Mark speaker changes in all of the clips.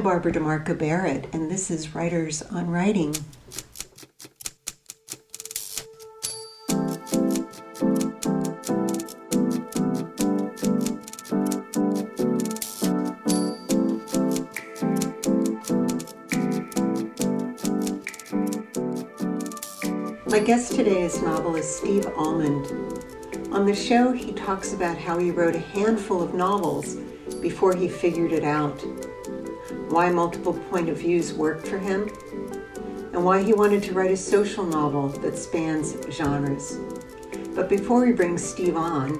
Speaker 1: I'm Barbara DeMarco Barrett, and this is Writers on Writing. My guest today is novelist Steve Almond. On the show, he talks about how he wrote a handful of novels before he figured it out, why multiple point of views worked for him, and why he wanted to write a social novel that spans genres. But before we bring Steve on,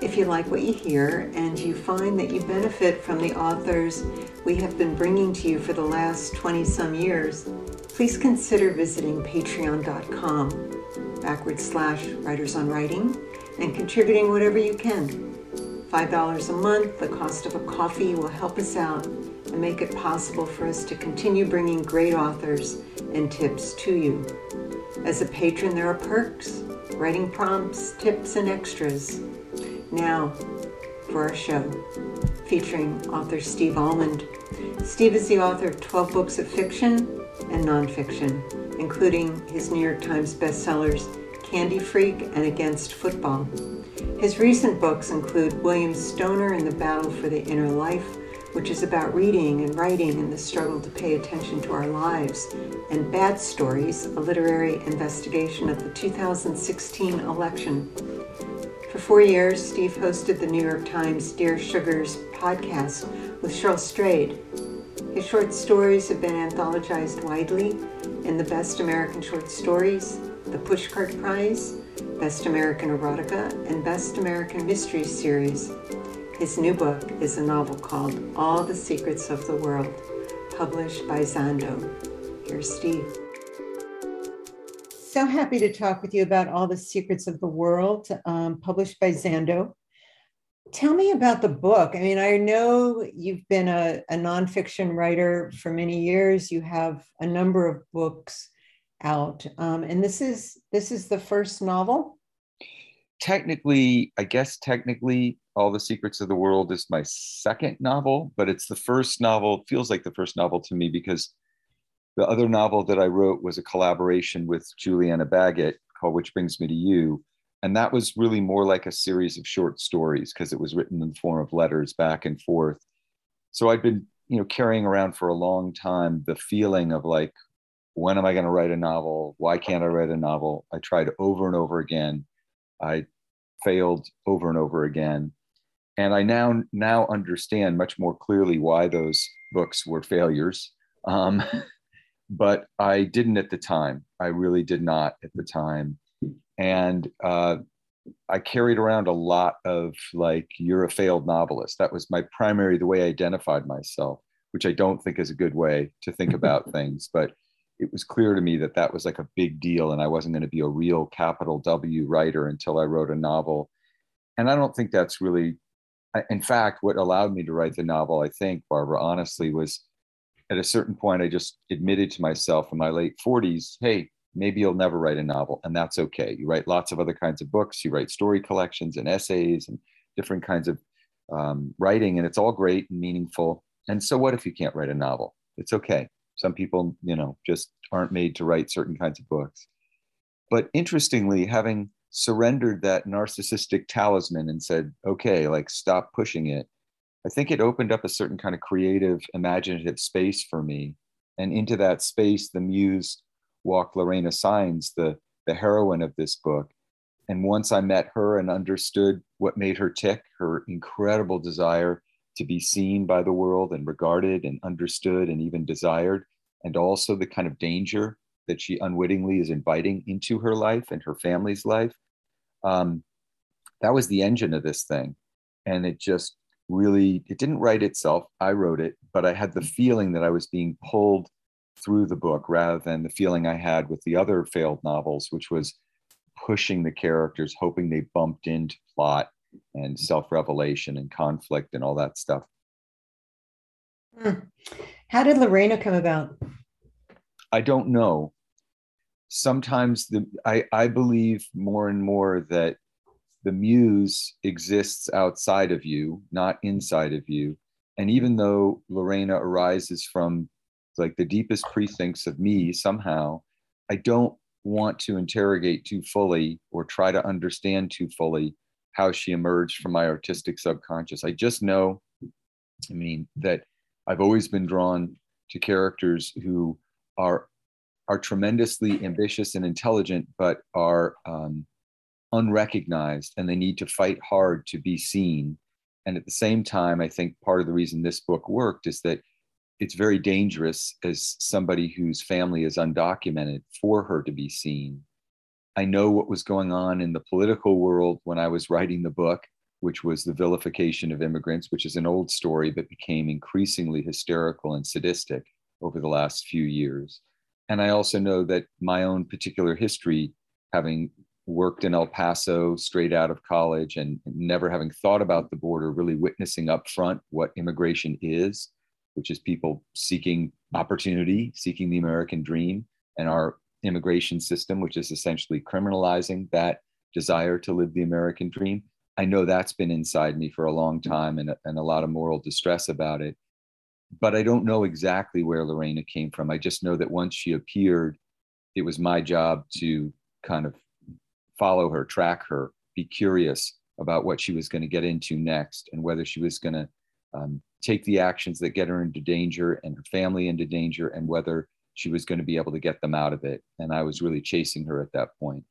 Speaker 1: if you like what you hear and you find that you benefit from the authors we have been bringing to you for the last 20 some years, please consider visiting patreon.com backward slash writers on writing and contributing whatever you can. $5 a month, the cost of a coffee will help us out make it possible for us to continue bringing great authors and tips to you. As a patron, there are perks, writing prompts, tips, and extras. Now, for our show, featuring author Steve Almond. Steve is the author of 12 books of fiction and nonfiction, including his New York Times bestsellers Candy Freak and Against Football. His recent books include William Stoner and the Battle for the Inner Life, which is about reading and writing and the struggle to pay attention to our lives, and Bad Stories, a literary investigation of the 2016 election. For four years, Steve hosted the New York Times Dear Sugars podcast with Cheryl Strayed, his short stories have been anthologized widely in the Best American Short Stories, the Pushcart Prize, Best American Erotica, and Best American Mystery Series. His new book is a novel called All the Secrets of the World, published by Zando. Here's Steve. So happy to talk with you about All the Secrets of the World, um, published by Zando. Tell me about the book. I mean, I know you've been a, a nonfiction writer for many years. You have a number of books out, um, and this is this is the first novel.
Speaker 2: Technically, I guess technically, All the Secrets of the World is my second novel, but it's the first novel. Feels like the first novel to me because the other novel that I wrote was a collaboration with Julianna Baggott called "Which Brings Me to You." and that was really more like a series of short stories because it was written in the form of letters back and forth so i'd been you know carrying around for a long time the feeling of like when am i going to write a novel why can't i write a novel i tried over and over again i failed over and over again and i now now understand much more clearly why those books were failures um, but i didn't at the time i really did not at the time and uh, I carried around a lot of like, you're a failed novelist. That was my primary, the way I identified myself, which I don't think is a good way to think about things. But it was clear to me that that was like a big deal and I wasn't going to be a real capital W writer until I wrote a novel. And I don't think that's really, in fact, what allowed me to write the novel, I think, Barbara, honestly, was at a certain point, I just admitted to myself in my late 40s, hey, maybe you'll never write a novel and that's okay. You write lots of other kinds of books you write story collections and essays and different kinds of um, writing and it's all great and meaningful. And so what if you can't write a novel? It's okay. Some people you know just aren't made to write certain kinds of books. But interestingly having surrendered that narcissistic talisman and said okay like stop pushing it i think it opened up a certain kind of creative imaginative space for me and into that space the muse walked Lorena Saenz, the, the heroine of this book. And once I met her and understood what made her tick, her incredible desire to be seen by the world and regarded and understood and even desired, and also the kind of danger that she unwittingly is inviting into her life and her family's life. Um, that was the engine of this thing. And it just really, it didn't write itself. I wrote it, but I had the feeling that I was being pulled through the book rather than the feeling I had with the other failed novels, which was pushing the characters, hoping they bumped into plot and self revelation and conflict and all that stuff.
Speaker 1: Hmm. How did Lorena come about?
Speaker 2: I don't know. Sometimes the I, I believe more and more that the muse exists outside of you, not inside of you. And even though Lorena arises from like the deepest precincts of me somehow, I don't want to interrogate too fully or try to understand too fully how she emerged from my artistic subconscious. I just know, I mean, that I've always been drawn to characters who are are tremendously ambitious and intelligent, but are um, unrecognized, and they need to fight hard to be seen. And at the same time, I think part of the reason this book worked is that it's very dangerous as somebody whose family is undocumented for her to be seen. I know what was going on in the political world when I was writing the book, which was the vilification of immigrants, which is an old story that became increasingly hysterical and sadistic over the last few years. And I also know that my own particular history, having worked in El Paso straight out of college and never having thought about the border, really witnessing up front what immigration is, which is people seeking opportunity, seeking the American dream, and our immigration system, which is essentially criminalizing that desire to live the American dream. I know that's been inside me for a long time and, and a lot of moral distress about it. But I don't know exactly where Lorena came from. I just know that once she appeared, it was my job to kind of follow her, track her, be curious about what she was going to get into next and whether she was going to um, take the actions that get her into danger and her family into danger and whether she was going to be able to get them out of it. And I was really chasing her at that point.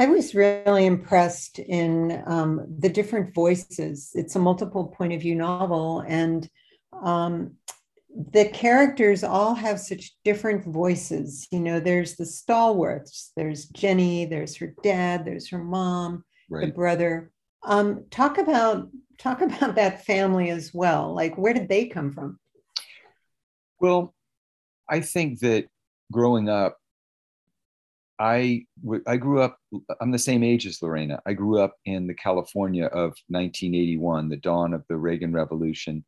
Speaker 1: I was really impressed in um, the different voices. It's a multiple point of view novel, and um, the characters all have such different voices. You know, there's the Stallworths, there's Jenny, there's her dad, there's her mom, right. the brother. Um, talk about talk about that family as well. Like, where did they come from?
Speaker 2: Well, I think that growing up, I I grew up. I'm the same age as Lorena. I grew up in the California of 1981, the dawn of the Reagan Revolution,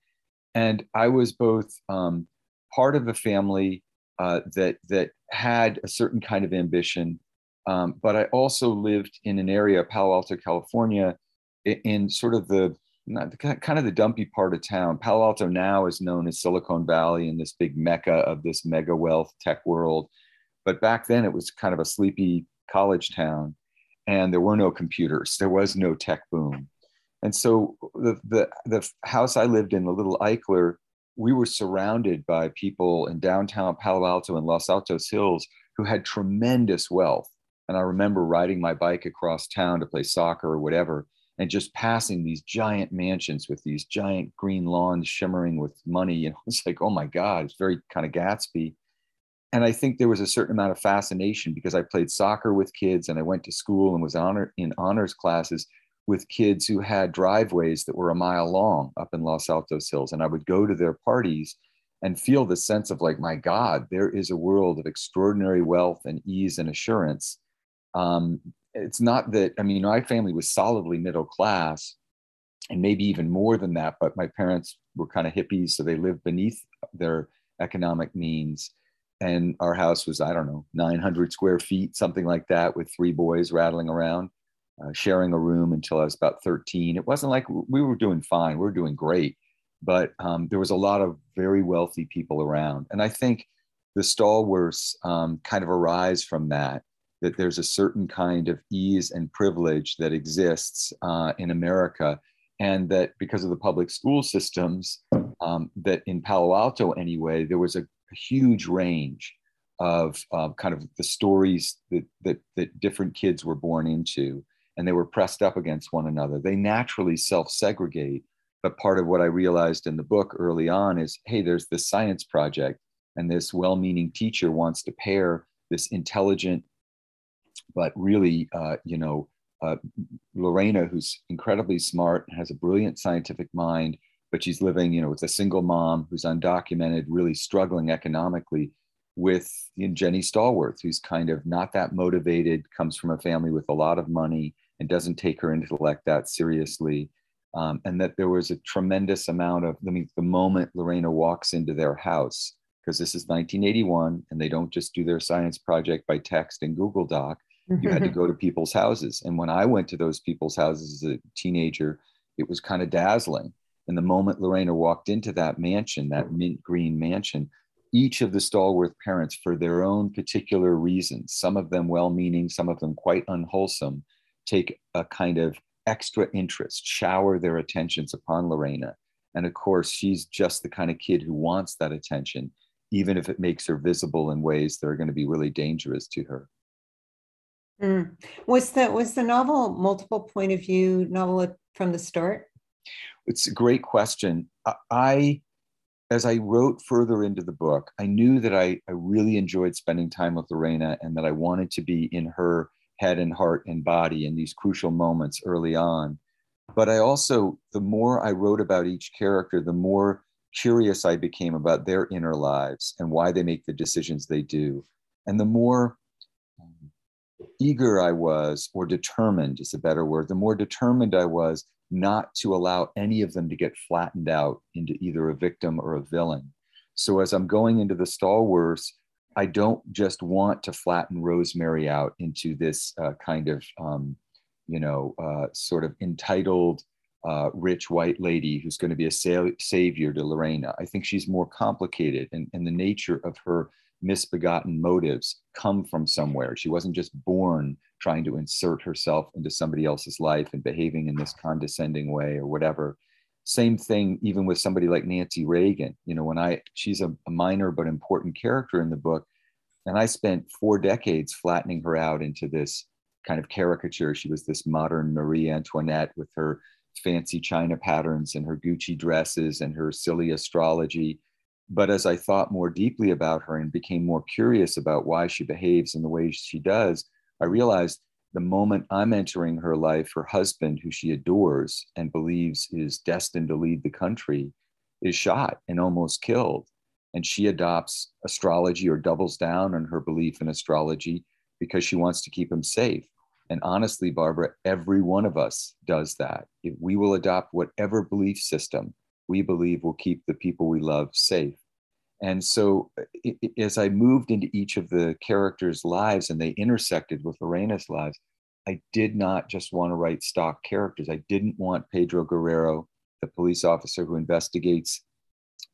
Speaker 2: and I was both um, part of a family uh, that that had a certain kind of ambition, um, but I also lived in an area, Palo Alto, California, in, in sort of the the, kind of the dumpy part of town. Palo Alto now is known as Silicon Valley and this big mecca of this mega wealth tech world. But back then it was kind of a sleepy college town and there were no computers. There was no tech boom. And so the, the, the house I lived in, the little Eichler, we were surrounded by people in downtown Palo Alto and Los Altos Hills who had tremendous wealth. And I remember riding my bike across town to play soccer or whatever and just passing these giant mansions with these giant green lawns shimmering with money. And it's like, oh my God, it's very kind of Gatsby. And I think there was a certain amount of fascination because I played soccer with kids and I went to school and was honor, in honors classes with kids who had driveways that were a mile long up in Los Altos Hills. And I would go to their parties and feel the sense of like, my God, there is a world of extraordinary wealth and ease and assurance um, it's not that i mean my family was solidly middle class and maybe even more than that but my parents were kind of hippies so they lived beneath their economic means and our house was i don't know 900 square feet something like that with three boys rattling around uh, sharing a room until i was about 13 it wasn't like we were doing fine we were doing great but um, there was a lot of very wealthy people around. And i think the Stallworths um, kind of arise from that that there's a certain kind of ease and privilege that exists uh, in America, and that because of the public school systems, um, that in Palo Alto anyway, there was a, a huge range of uh, kind of the stories that, that that different kids were born into, and they were pressed up against one another. They naturally self-segregate. But part of what I realized in the book early on is, hey, there's this science project, and this well-meaning teacher wants to pair this intelligent but really, uh, you know, uh, Lorena, who's incredibly smart, has a brilliant scientific mind, but she's living, you know, with a single mom who's undocumented, really struggling economically, with you know, Jenny Stallworth, who's kind of not that motivated, comes from a family with a lot of money, and doesn't take her intellect that seriously. Um, and that there was a tremendous amount of, I mean, the moment Lorena walks into their house, because this is 1981, and they don't just do their science project by text and Google Doc you had to go to people's houses. And when I went to those people's houses as a teenager, it was kind of dazzling. And the moment Lorena walked into that mansion, that mint green mansion, each of the Stallworth parents, for their own particular reasons, some of them well meaning, some of them quite unwholesome, take a kind of extra interest, shower their attentions upon Lorena. And of course, she's just the kind of kid who wants that attention, even if it makes her visible in ways that are going to be really dangerous to her.
Speaker 1: Mm. Was the was the novel multiple point of view novel from the start?
Speaker 2: It's a great question. I, as I wrote further into the book, I knew that I, I really enjoyed spending time with Lorena and that I wanted to be in her head and heart and body in these crucial moments early on. But I also, the more I wrote about each character, the more curious I became about their inner lives and why they make the decisions they do. And the more um, eager I was, or determined is a better word, the more determined I was not to allow any of them to get flattened out into either a victim or a villain. So as I'm going into the Stallworths, I don't just want to flatten Rosemary out into this uh, kind of, um, you know, uh, sort of entitled, uh, rich white lady who's going to be a sa- savior to Lorena. I think she's more complicated, and, and the nature of her misbegotten motives come from somewhere. She wasn't just born trying to insert herself into somebody else's life and behaving in this condescending way or whatever. Same thing, even with somebody like Nancy Reagan. You know, when I, she's a, a minor but important character in the book. And I spent four decades flattening her out into this kind of caricature. She was this modern Marie Antoinette with her fancy china patterns and her Gucci dresses and her silly astrology but as I thought more deeply about her and became more curious about why she behaves in the way she does, I realized the moment I'm entering her life, her husband, who she adores and believes is destined to lead the country, is shot and almost killed. And she adopts astrology or doubles down on her belief in astrology because she wants to keep him safe. And honestly, Barbara, every one of us does that. If we will adopt whatever belief system we believe will keep the people we love safe. And so, uh, it, it, as I moved into each of the characters' lives and they intersected with Lorena's lives, I did not just want to write stock characters. I didn't want Pedro Guerrero, the police officer who investigates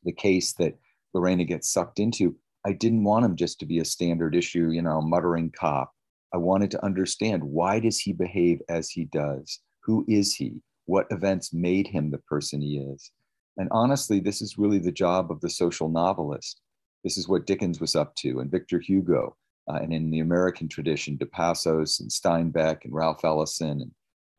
Speaker 2: the case that Lorena gets sucked into. I didn't want him just to be a standard issue, you know, muttering cop. I wanted to understand why does he behave as he does? Who is he? What events made him the person he is? And honestly, this is really the job of the social novelist. This is what Dickens was up to, and Victor Hugo, uh, and in the American tradition, Dos Passos and Steinbeck and Ralph Ellison and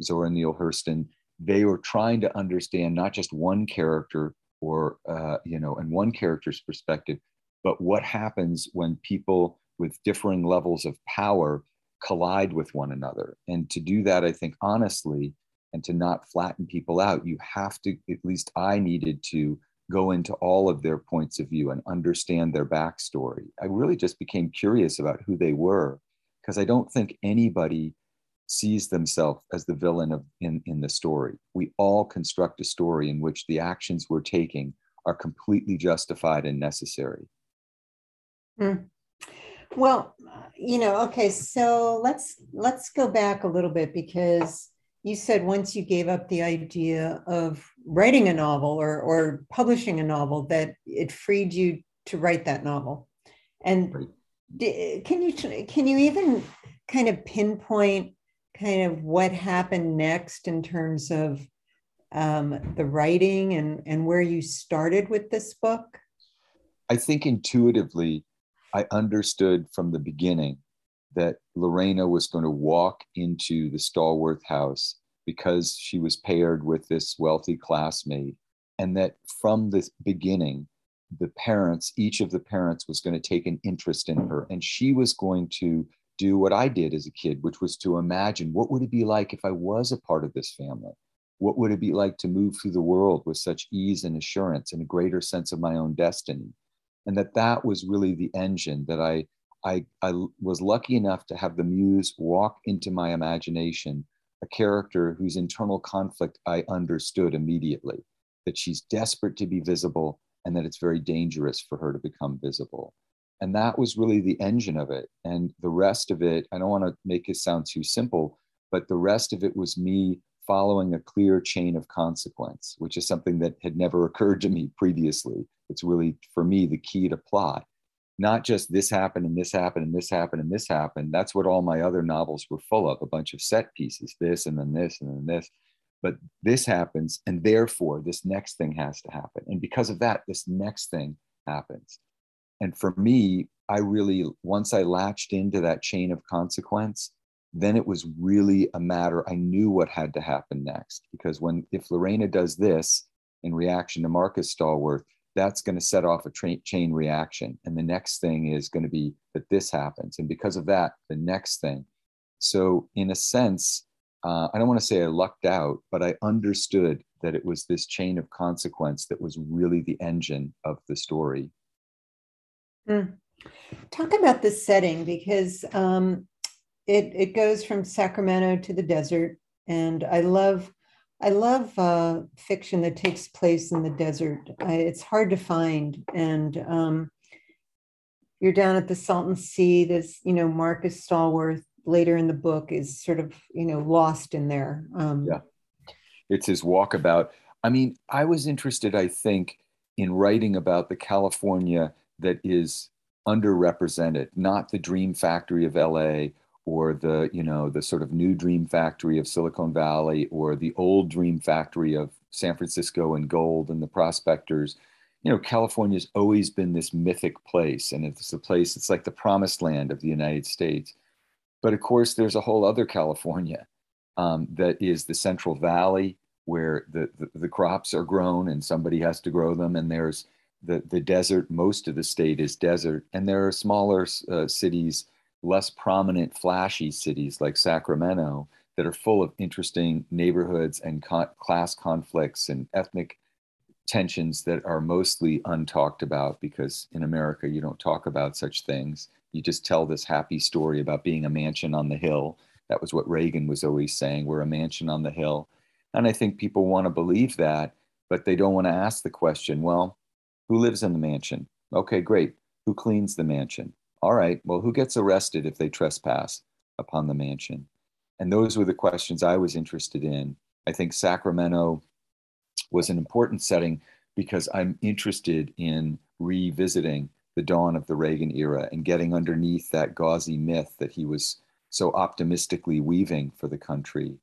Speaker 2: Zora Neale Hurston, they were trying to understand not just one character or, uh, you know, and one character's perspective, but what happens when people with differing levels of power collide with one another. And to do that, I think honestly, and to not flatten people out, you have to, at least I needed to go into all of their points of view and understand their backstory. I really just became curious about who they were because I don't think anybody sees themselves as the villain of in, in the story. We all construct a story in which the actions we're taking are completely justified and necessary.
Speaker 1: Mm. Well, you know, okay, so let's let's go back a little bit because you said once you gave up the idea of writing a novel or, or publishing a novel that it freed you to write that novel. And can you can you even kind of pinpoint kind of what happened next in terms of um, the writing and and where you started with this book?
Speaker 2: I think intuitively i understood from the beginning that Lorena was going to walk into the Stallworth house because she was paired with this wealthy classmate, and that from the beginning, the parents, each of the parents was going to take an interest in her, and she was going to do what I did as a kid, which was to imagine what would it be like if I was a part of this family? What would it be like to move through the world with such ease and assurance and a greater sense of my own destiny? And that that was really the engine that I I, I was lucky enough to have the muse walk into my imagination a character whose internal conflict I understood immediately that she's desperate to be visible and that it's very dangerous for her to become visible. And that was really the engine of it. And the rest of it, I don't want to make it sound too simple, but the rest of it was me following a clear chain of consequence, which is something that had never occurred to me previously. It's really, for me, the key to plot. Not just this happened and this happened and this happened and this happened. That's what all my other novels were full of a bunch of set pieces, this and then this and then this. But this happens, and therefore this next thing has to happen. And because of that, this next thing happens. And for me, I really, once I latched into that chain of consequence, then it was really a matter, I knew what had to happen next. Because when, if Lorena does this in reaction to Marcus Stallworth, that's going to set off a tra- chain reaction. And the next thing is going to be that this happens. And because of that, the next thing. So, in a sense, uh, I don't want to say I lucked out, but I understood that it was this chain of consequence that was really the engine of the story.
Speaker 1: Mm. Talk about the setting because um, it it goes from Sacramento to the desert, and I love I love uh, fiction that takes place in the desert. I, it's hard to find, and um, you're down at the Salton Sea. This you know Marcus Stallworth later in the book is sort of you know lost in there.
Speaker 2: Um, yeah, it's his walkabout. I mean, I was interested. I think in writing about the California that is underrepresented, not the dream factory of LA or the you know the sort of new dream factory of Silicon Valley or the old dream factory of San Francisco and gold and the prospectors. You know, California's always been this mythic place, and it's a place. It's like the promised land of the United States. But of course, there's a whole other California um, that is the Central Valley, where the, the, the crops are grown and somebody has to grow them, and there's the, the desert, most of the state is desert. And there are smaller uh, cities, less prominent, flashy cities like Sacramento that are full of interesting neighborhoods and class conflicts and ethnic tensions that are mostly untalked about because in America you don't talk about such things. You just tell this happy story about being a mansion on the hill. That was what Reagan was always saying we're a mansion on the hill. And I think people want to believe that, but they don't want to ask the question well, who lives in the mansion? Okay, great. Who cleans the mansion? All right, well, who gets arrested if they trespass upon the mansion? And those were the questions I was interested in. I think Sacramento was an important setting because I'm interested in revisiting the dawn of the Reagan era and getting underneath that gauzy myth that he was so optimistically weaving for the country.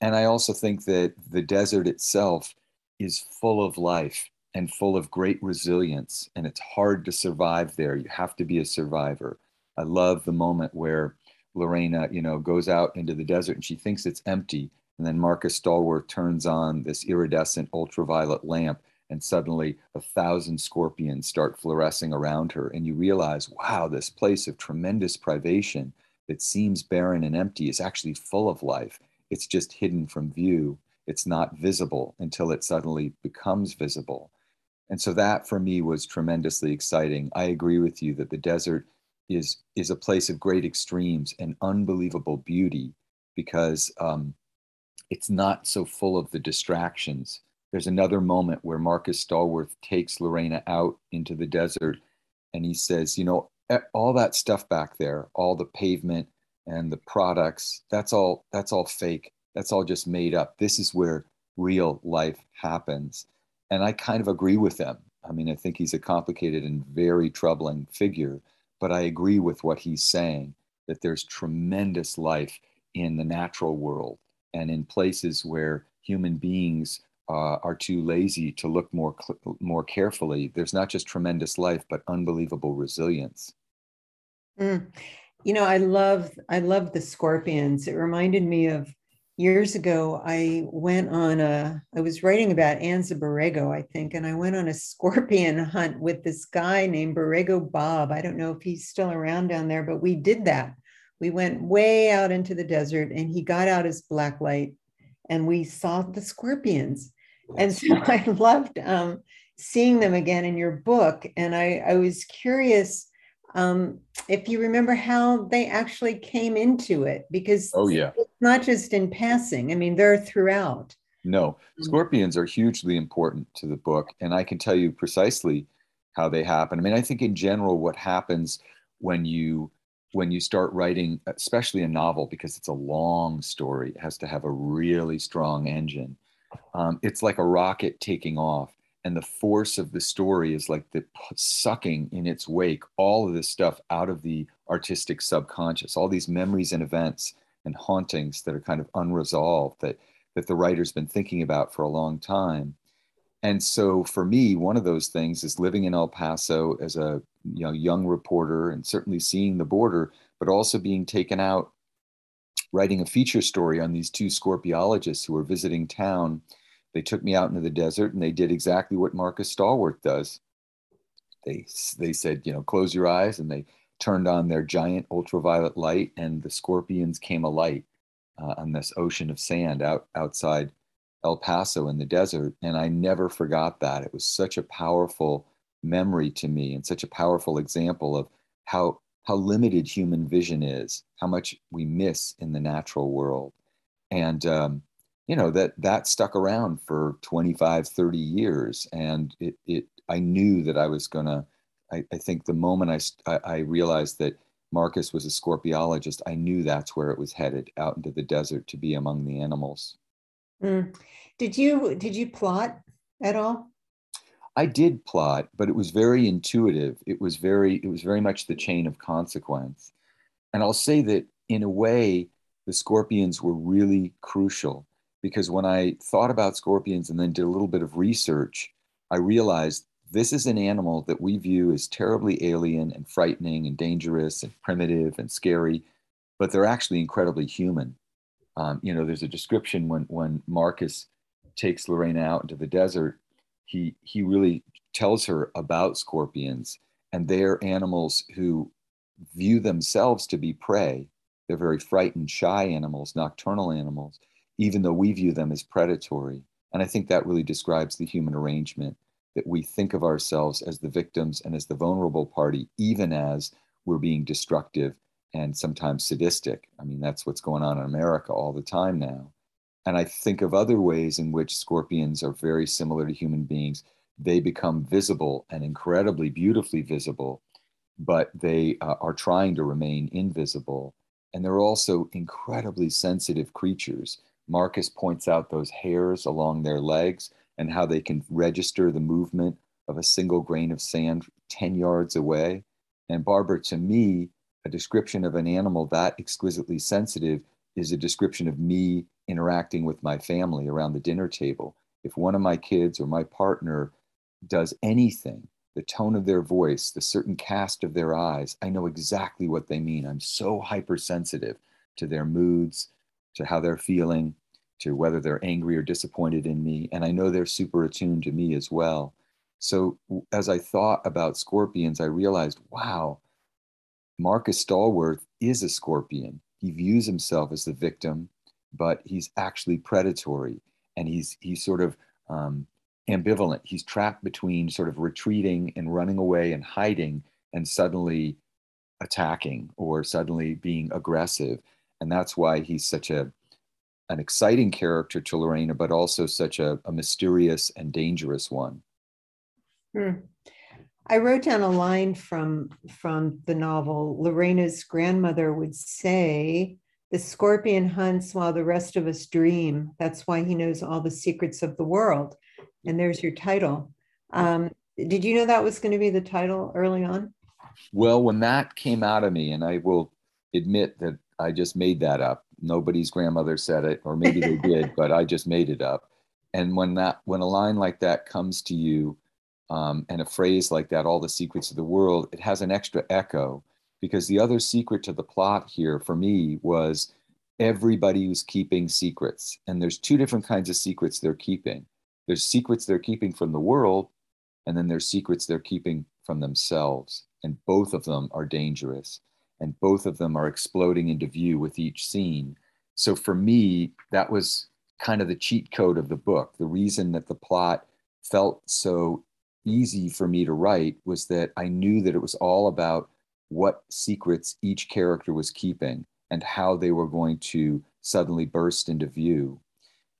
Speaker 2: And I also think that the desert itself is full of life and full of great resilience. And it's hard to survive there. You have to be a survivor. I love the moment where Lorena, you know, goes out into the desert and she thinks it's empty. And then Marcus Stallworth turns on this iridescent ultraviolet lamp, and suddenly a thousand scorpions start fluorescing around her. And you realize, wow, this place of tremendous privation that seems barren and empty is actually full of life. It's just hidden from view. It's not visible until it suddenly becomes visible. And so that for me was tremendously exciting. I agree with you that the desert is is a place of great extremes and unbelievable beauty because um, it's not so full of the distractions. There's another moment where Marcus Stallworth takes Lorena out into the desert and he says, you know, all that stuff back there, all the pavement and the products, that's all that's all fake. That's all just made up. This is where real life happens. And I kind of agree with them. I mean, I think he's a complicated and very troubling figure, but I agree with what he's saying that there's tremendous life in the natural world and in places where human beings uh, are too lazy to look more more carefully. There's not just tremendous life, but unbelievable resilience.
Speaker 1: Mm. You know, I love I love the scorpions. It reminded me of years ago, I went on a, I was writing about Anza Borrego, I think, and I went on a scorpion hunt with this guy named Borrego Bob. I don't know if he's still around down there, but we did that. We went way out into the desert and he got out his black light and we saw the scorpions. And so I loved um, seeing them again in your book. And I, I was curious um, if you remember how they actually came into it, because
Speaker 2: oh yeah,
Speaker 1: it's not just in passing. I mean, they're throughout.
Speaker 2: No, um, scorpions are hugely important to the book, and I can tell you precisely how they happen. I mean, I think in general, what happens when you when you start writing, especially a novel, because it's a long story, it has to have a really strong engine. Um, it's like a rocket taking off, and the force of the story is like the sucking in its wake all of this stuff out of the artistic subconscious, all these memories and events and hauntings that are kind of unresolved that that the writer's been thinking about for a long time. And so for me, one of those things is living in El Paso as a you know young reporter and certainly seeing the border, but also being taken out writing a feature story on these two scorpiologists who were visiting town. They took me out into the desert and they did exactly what Marcus Stallworth does. They they said, you know, close your eyes and they turned on their giant ultraviolet light and the scorpions came alight uh, on this ocean of sand out outside El Paso in the desert. And I never forgot that. It was such a powerful memory to me and such a powerful example of how how limited human vision is, how much we miss in the natural world. And um, you know that that stuck around for 25 30 years and it, it i knew that i was gonna I, I think the moment I, I realized that marcus was a scorpiologist i knew that's where it was headed out into the desert to be among the animals
Speaker 1: mm. did you did you plot at all
Speaker 2: I did plot, but it was very intuitive. It was very, it was very much the chain of consequence. And I'll say that in a way, the scorpions were really crucial because when I thought about scorpions and then did a little bit of research, I realized this is an animal that we view as terribly alien and frightening and dangerous and primitive and scary, but they're actually incredibly human. Um, you know, there's a description when when Marcus takes Lorena out into the desert he he really tells her about scorpions and they're animals who view themselves to be prey they're very frightened shy animals nocturnal animals even though we view them as predatory and i think that really describes the human arrangement that we think of ourselves as the victims and as the vulnerable party even as we're being destructive and sometimes sadistic i mean that's what's going on in america all the time now and I think of other ways in which scorpions are very similar to human beings. They become visible and incredibly beautifully visible, but they uh, are trying to remain invisible. And they're also incredibly sensitive creatures. Marcus points out those hairs along their legs and how they can register the movement of a single grain of sand 10 yards away. And Barbara, to me, a description of an animal that exquisitely sensitive is a description of me interacting with my family around the dinner table, if one of my kids or my partner does anything, the tone of their voice, the certain cast of their eyes, I know exactly what they mean. I'm so hypersensitive to their moods, to how they're feeling, to whether they're angry or disappointed in me. And I know they're super attuned to me as well. So as I thought about scorpions, I realized, wow, Marcus Stallworth is a scorpion. He views himself as the victim but he's actually predatory and he's he's sort of um, ambivalent. He's trapped between sort of retreating and running away and hiding and suddenly attacking or suddenly being aggressive. And that's why he's such a an exciting character to Lorena, but also such a, a mysterious and dangerous one.
Speaker 1: Hmm. I wrote down a line from from the novel. Lorena's grandmother would say, the scorpion hunts while the rest of us dream. That's why he knows all the secrets of the world. And there's your title. Um, did you know that was going to be the title early on?
Speaker 2: Well, when that came out of me, and I will admit that I just made that up. Nobody's grandmother said it, or maybe they did, but I just made it up. And when that, when a line like that comes to you, um, and a phrase like that, all the secrets of the world, it has an extra echo because the other secret to the plot here for me was everybody who's keeping secrets. And there's two different kinds of secrets they're keeping there's secrets they're keeping from the world, and then there's secrets they're keeping from themselves. And both of them are dangerous. And both of them are exploding into view with each scene. So for me, that was kind of the cheat code of the book. The reason that the plot felt so easy for me to write was that I knew that it was all about what secrets each character was keeping and how they were going to suddenly burst into view.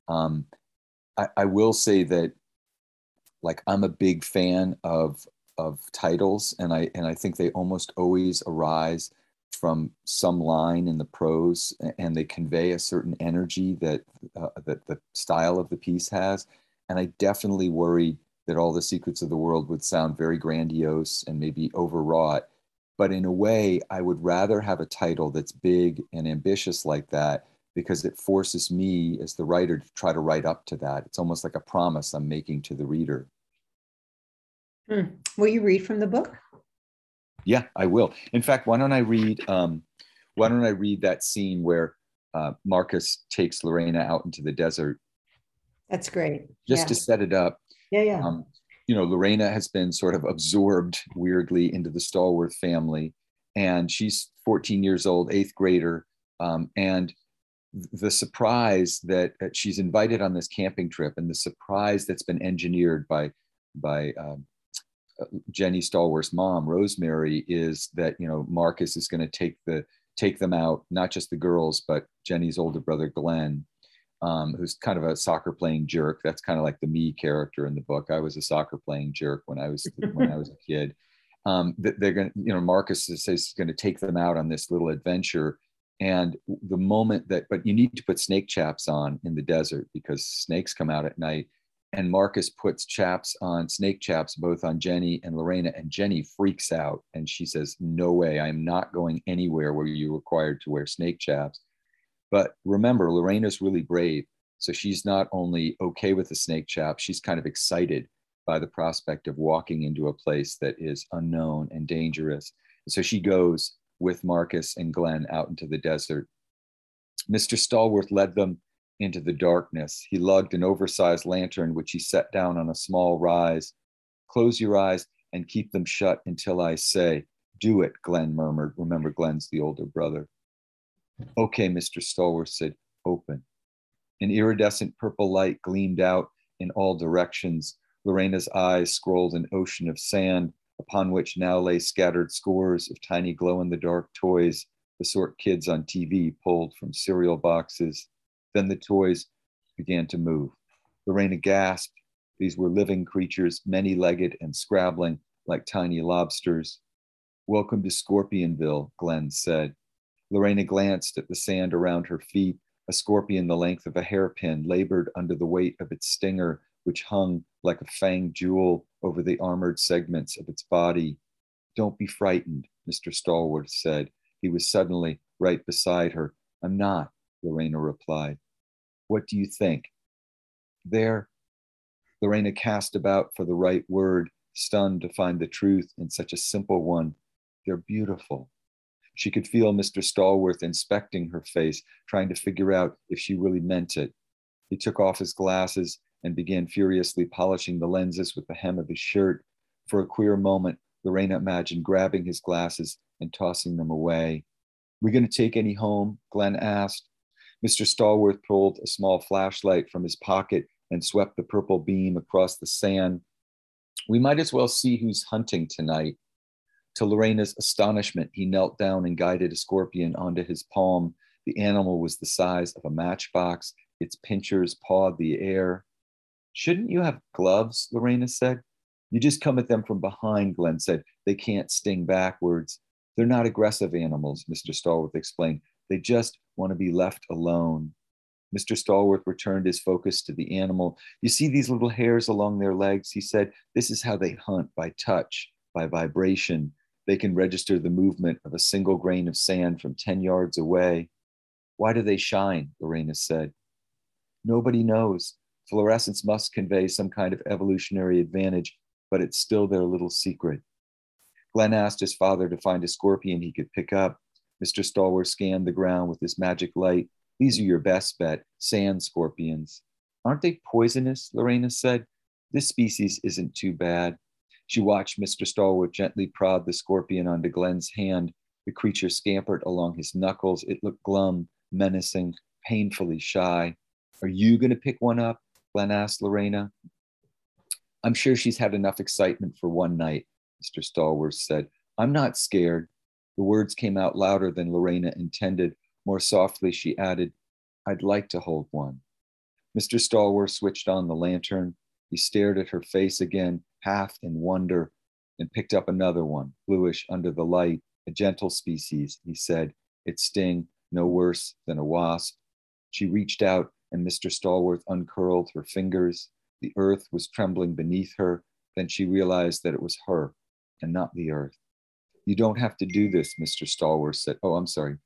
Speaker 2: Um, I, I, will say that, like, I'm a big fan of of titles, and I and I think they almost always arise from some line in the prose and they convey a certain energy that uh, that the style of the piece has. And i definitely worried that all the secrets of the world would sound very grandiose and maybe overwrought. But in a way i would rather have a title that's big and ambitious like that because it forces me as the writer to try to write up to that. It's almost like a promise i'm making to the reader.
Speaker 1: Hmm. will you read from the book
Speaker 2: yeah, I will. In fact, why don't I read? Um, why don't I read that scene where uh, Marcus takes Lorena out into the desert?
Speaker 1: That's great.
Speaker 2: Just yeah. to set it up.
Speaker 1: Yeah, yeah. Um,
Speaker 2: you know, Lorena has been sort of absorbed weirdly into the Stallworth family, and she's 14 years old, eighth grader, um, and the surprise that, that, she's invited on this camping trip, and the surprise that's been engineered by by um, Jenny Stallworth's mom, Rosemary, is that you know Marcus is going to take the take them out, not just the girls, but Jenny's older brother Glenn, um, who's kind of a soccer playing jerk. That's kind of like the me character in the book. I was a soccer playing jerk when I was when I was a kid. Um, they're going to, you know, Marcus is, he's going to take them out on this little adventure. And the moment that, but you need to put snake chaps on in the desert because snakes come out at night and Marcus puts chaps on snake chaps both on Jenny and Lorena, and Jenny freaks out and she says, "No way! I am not going anywhere where you're required to wear snake chaps." But remember, Lorena's really brave, so she's not only okay with the snake chaps, she's kind of excited by the prospect of walking into a place that is unknown and dangerous. So she goes with Marcus and Glenn out into the desert. Mr. Stallworth led them into the darkness. He lugged an oversized lantern, which he set down on a small rise. Close your eyes and keep them shut until I say, Do it, Glenn murmured. Remember, Glenn's the older brother. Okay, Mr. Stallworth said, Open. An iridescent purple light gleamed out in all directions. Lorena's eyes scrolled an ocean of sand upon which now lay scattered scores of tiny glow in the dark toys, the sort kids on TV pulled from cereal boxes. Then the toys began to move. Lorena gasped. These were living creatures, many legged and scrabbling like tiny lobsters. Welcome to Scorpionville, Glenn said. Lorena glanced at the sand around her feet. A scorpion the length of a hairpin labored under the weight of its stinger, which hung like a fanged jewel over the armored segments of its body. Don't be frightened, Mr. Stallworth said. He was suddenly right beside her. I'm not, Lorena replied. What do you think? There, Lorena cast about for the right word, stunned to find the truth in such a simple one. They're beautiful. She could feel Mr. Stallworth inspecting her face, trying to figure out if she really meant it. He took off his glasses and began furiously polishing the lenses with the hem of his shirt. For a queer moment, Lorena imagined grabbing his glasses and tossing them away. We going to take any home? Glenn asked. Mr. Stallworth pulled a small flashlight from his pocket and swept the purple beam across the sand. We might as well see who's hunting tonight. To Lorena's astonishment, he knelt down and guided a scorpion onto his palm. The animal was the size of a matchbox. Its pinchers pawed the air. Shouldn't you have gloves? Lorena said. You just come at them from behind, Glenn said. They can't sting backwards. They're not aggressive animals, Mr. Stallworth explained. They just want to be left alone. Mr. Stallworth returned his focus to the animal. You see these little hairs along their legs? He said, This is how they hunt by touch, by vibration. They can register the movement of a single grain of sand from 10 yards away. Why do they shine? Lorena said. Nobody knows. Fluorescence must convey some kind of evolutionary advantage, but it's still their little secret. Glenn asked his father to find a scorpion he could pick up. Mr. Stallworth scanned the ground with his magic light. These are your best bet, sand scorpions. Aren't they poisonous? Lorena said. This species isn't too bad. She watched Mr. Stallworth gently prod the scorpion onto Glenn's hand. The creature scampered along his knuckles. It looked glum, menacing, painfully shy. Are you going to pick one up? Glenn asked Lorena. I'm sure she's had enough excitement for one night, Mr. Stallworth said. I'm not scared. The words came out louder than Lorena intended. More softly, she added, I'd like to hold one. Mr. Stallworth switched on the lantern. He stared at her face again, half in wonder, and picked up another one, bluish under the light. a gentle species, he said, its sting no worse than a wasp. She reached out and Mr. Stallworth uncurled her fingers. The earth was trembling beneath her. Then she realized that it was her and not the earth. You don't have to do this, Mr. Stallworth said. Oh, I'm sorry.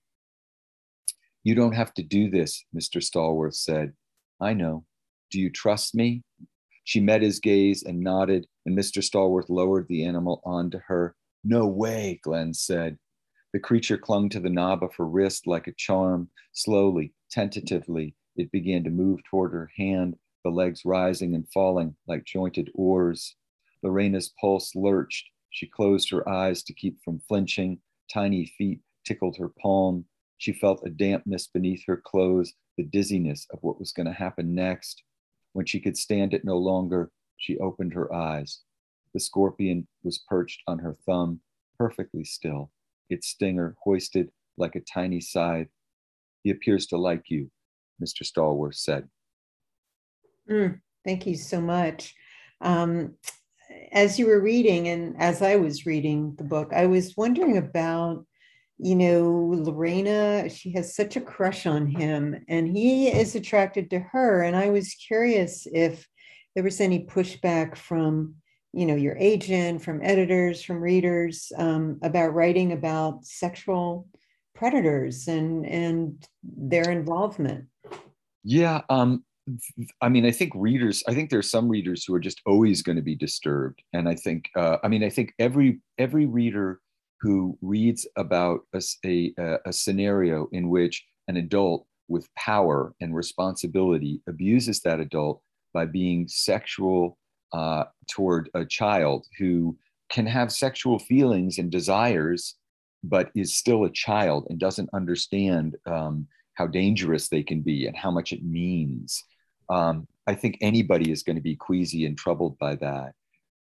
Speaker 2: You don't have to do this, Mr. Stallworth said. I know. Do you trust me? She met his gaze and nodded, and Mr. Stallworth lowered the animal onto her. No way, Glenn said. The creature clung to the knob of her wrist like a charm. Slowly, tentatively, it began to move toward her hand, the legs rising and falling like jointed oars. Lorena's pulse lurched. She closed her eyes to keep from flinching. Tiny feet tickled her palm. She felt a dampness beneath her clothes, the dizziness of what was going to happen next. When she could stand it no longer, she opened her eyes. The scorpion was perched on her thumb, perfectly still, its stinger hoisted like a tiny scythe. He appears to like you, Mr. Stallworth said.
Speaker 1: Mm, thank you so much. Um, as you were reading, and as I was reading the book, I was wondering about, you know, Lorena, she has such a crush on him, and he is attracted to her. And I was curious if there was any pushback from, you know, your agent, from editors, from readers um, about writing about sexual predators and and their involvement.
Speaker 2: Yeah, um, I mean, I think readers. I think there's some readers who are just always going to be disturbed, and I think, uh, I mean, I think every every reader who reads about a, a, a scenario in which an adult with power and responsibility abuses that adult by being sexual uh, toward a child who can have sexual feelings and desires, but is still a child and doesn't understand um, how dangerous they can be and how much it means. Um, I think anybody is going to be queasy and troubled by that.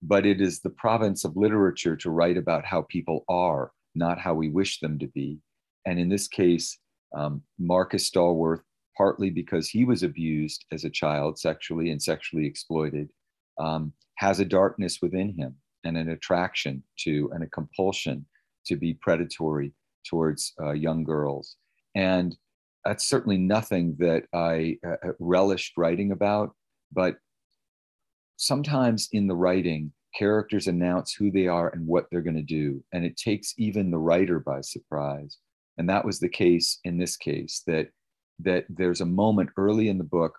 Speaker 2: But it is the province of literature to write about how people are, not how we wish them to be. And in this case, um, Marcus Stallworth, partly because he was abused as a child sexually and sexually exploited, um, has a darkness within him and an attraction to and a compulsion to be predatory towards uh, young girls. And that's certainly nothing that I uh, uh, relished writing about, but sometimes in the writing, characters announce who they are and what they're going to do, and it takes even the writer by surprise. And that was the case in this case. That that there's a moment early in the book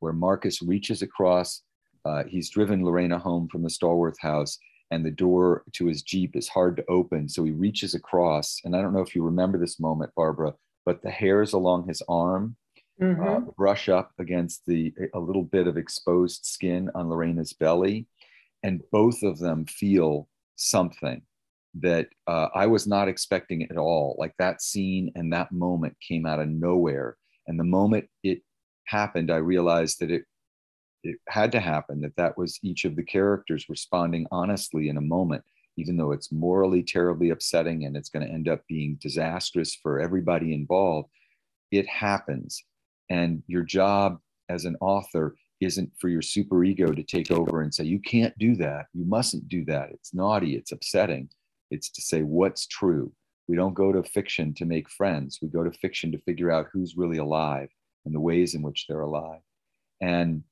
Speaker 2: where Marcus reaches across. Uh, he's driven Lorena home from the Stallworth house, and the door to his jeep is hard to open. So he reaches across, and I don't know if you remember this moment, Barbara, but the hairs along his arm uh, mm-hmm. uh, brush up against the a little bit of exposed skin on Lorena's belly, and both of them feel something that uh, I was not expecting at all. Like that scene and that moment came out of nowhere, and the moment it happened, I realized that it it had to happen. That that was each of the characters responding honestly in a moment even though it's morally terribly upsetting and it's going to end up being disastrous for everybody involved, it happens. And your job as an author isn't for your super ego to take over and say, you can't do that. You mustn't do that. It's naughty. It's upsetting. It's to say what's true. We don't go to fiction to make friends. We go to fiction to figure out who's really alive and the ways in which they're alive. And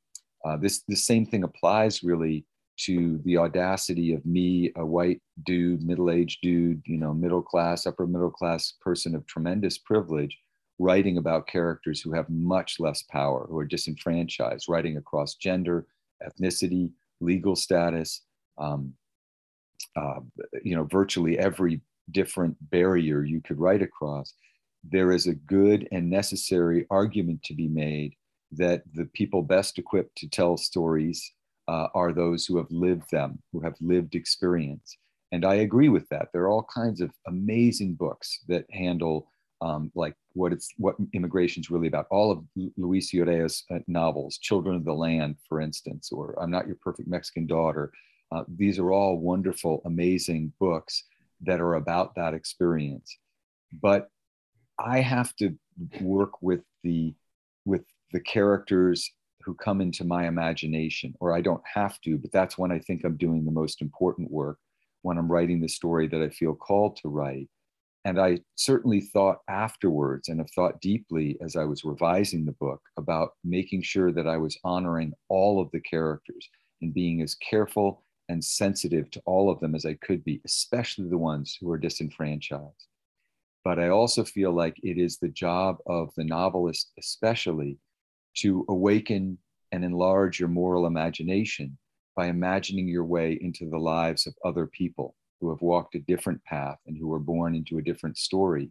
Speaker 2: uh, this the same thing applies really to the audacity of me, a white dude, middle aged dude, you know, middle class, upper middle class person of tremendous privilege, writing about characters who have much less power, who are disenfranchised, writing across gender, ethnicity, legal status, um, uh, you know, virtually every different barrier you could write across. There is a good and necessary argument to be made that the people best equipped to tell stories uh, are those who have lived them, who have lived experience. And I agree with that. There are all kinds of amazing books that handle um, like what it's what immigration is really about. All of Luis Urrea's uh, novels, Children of the Land, for instance, or I'm Not Your Perfect Mexican Daughter. Uh, these are all wonderful, amazing books that are about that experience. But I have to work with the with the characters who come into my imagination, or I don't have to, but that's when I think I'm doing the most important work, when I'm writing the story that I feel called to write. And I certainly thought afterwards and have thought deeply as I was revising the book about making sure that I was honoring all of the characters and being as careful and sensitive to all of them as I could be, especially the ones who are disenfranchised. But I also feel like it is the job of the novelist, especially, to awaken and enlarge your moral imagination by imagining your way into the lives of other people who have walked a different path and who were born into a different story.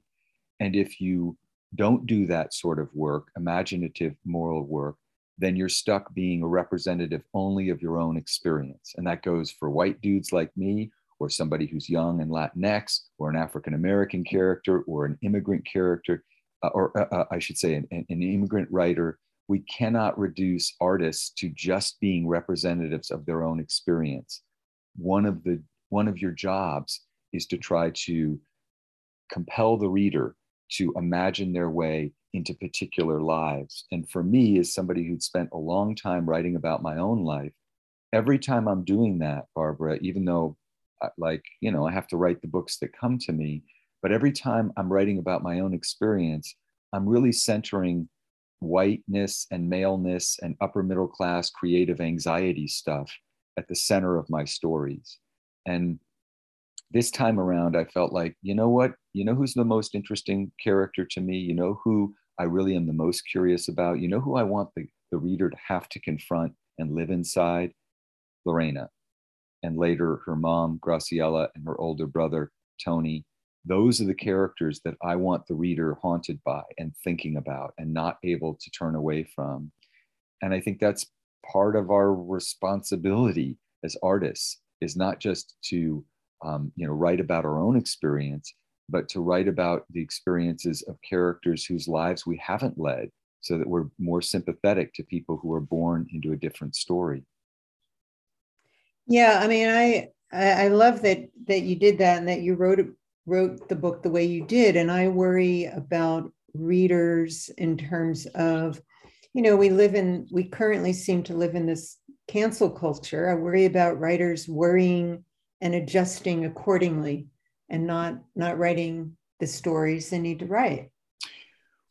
Speaker 2: And if you don't do that sort of work, imaginative moral work, then you're stuck being a representative only of your own experience. And that goes for white dudes like me, or somebody who's young and Latinx, or an African American character, or an immigrant character, uh, or uh, uh, I should say, an, an immigrant writer. We cannot reduce artists to just being representatives of their own experience. One of the one of your jobs is to try to compel the reader to imagine their way into particular lives. And for me, as somebody who'd spent a long time writing about my own life, every time I'm doing that, Barbara, even though, uh, like, you know, I have to write the books that come to me, but every time I'm writing about my own experience, I'm really centering whiteness and maleness and upper middle class creative anxiety stuff at the center of my stories. And this time around, I felt like, you know what? You know who's the most interesting character to me? You know who I really am the most curious about? You know who I want the, the reader to have to confront and live inside? Lorena. And later, her mom, Graciela, and her older brother, Tony. Those are the characters that I want the reader haunted by and thinking about and not able to turn away from. And I think that's part of our responsibility as artists is not just to um, you know write about our own experience but to write about the experiences of characters whose lives we haven't led so that we're more sympathetic to people who are born into a different story
Speaker 1: yeah i mean i i love that that you did that and that you wrote wrote the book the way you did and i worry about readers in terms of you know we live in we currently seem to live in this cancel culture. I worry about writers worrying and adjusting accordingly and not not writing the stories they need to write.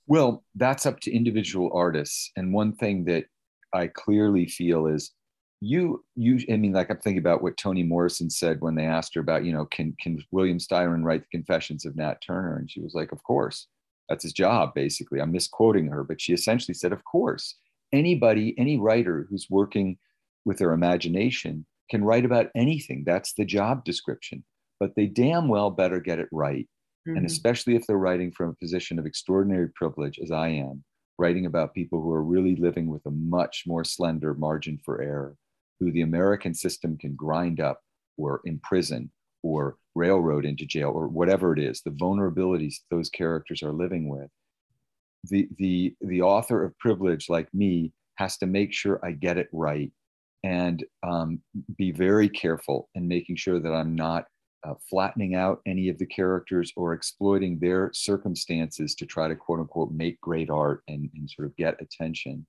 Speaker 2: Well that's up to individual artists. And one thing that i clearly feel is you you i mean like i'm thinking about what toni morrison said when they asked her about you know can can william styron write the confessions of nat turner? And she was like of course. That's his job basically. I'm misquoting her but she essentially said of course. Anybody any writer who's working with their imagination can write about anything. That's the job description. But they damn well better get it right. Mm-hmm. And especially if they're writing from a position of extraordinary privilege, as I am, writing about people who are really living with a much more slender margin for error, who the American system can grind up or imprison or railroad into jail or whatever it is, the vulnerabilities those characters are living with. The, the, the author of privilege, like me, has to make sure I get it right and um, be very careful in making sure that I'm not uh, flattening out any of the characters or exploiting their circumstances to try to quote unquote make great art and, and sort of get attention.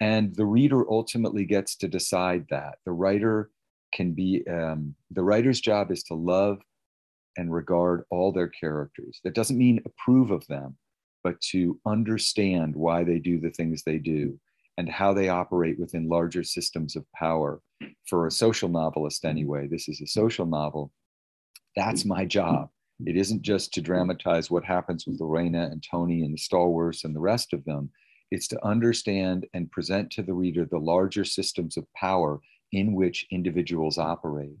Speaker 2: And the reader ultimately gets to decide that. The writer can be, um, the writer's job is to love and regard all their characters. That doesn't mean approve of them, but to understand why they do the things they do and how they operate within larger systems of power. For a social novelist, anyway, this is a social novel that's my job. It isn't just to dramatize what happens with Lorena and Tony and the Stallworths and the rest of them. It's to understand and present to the reader the larger systems of power in which individuals operate.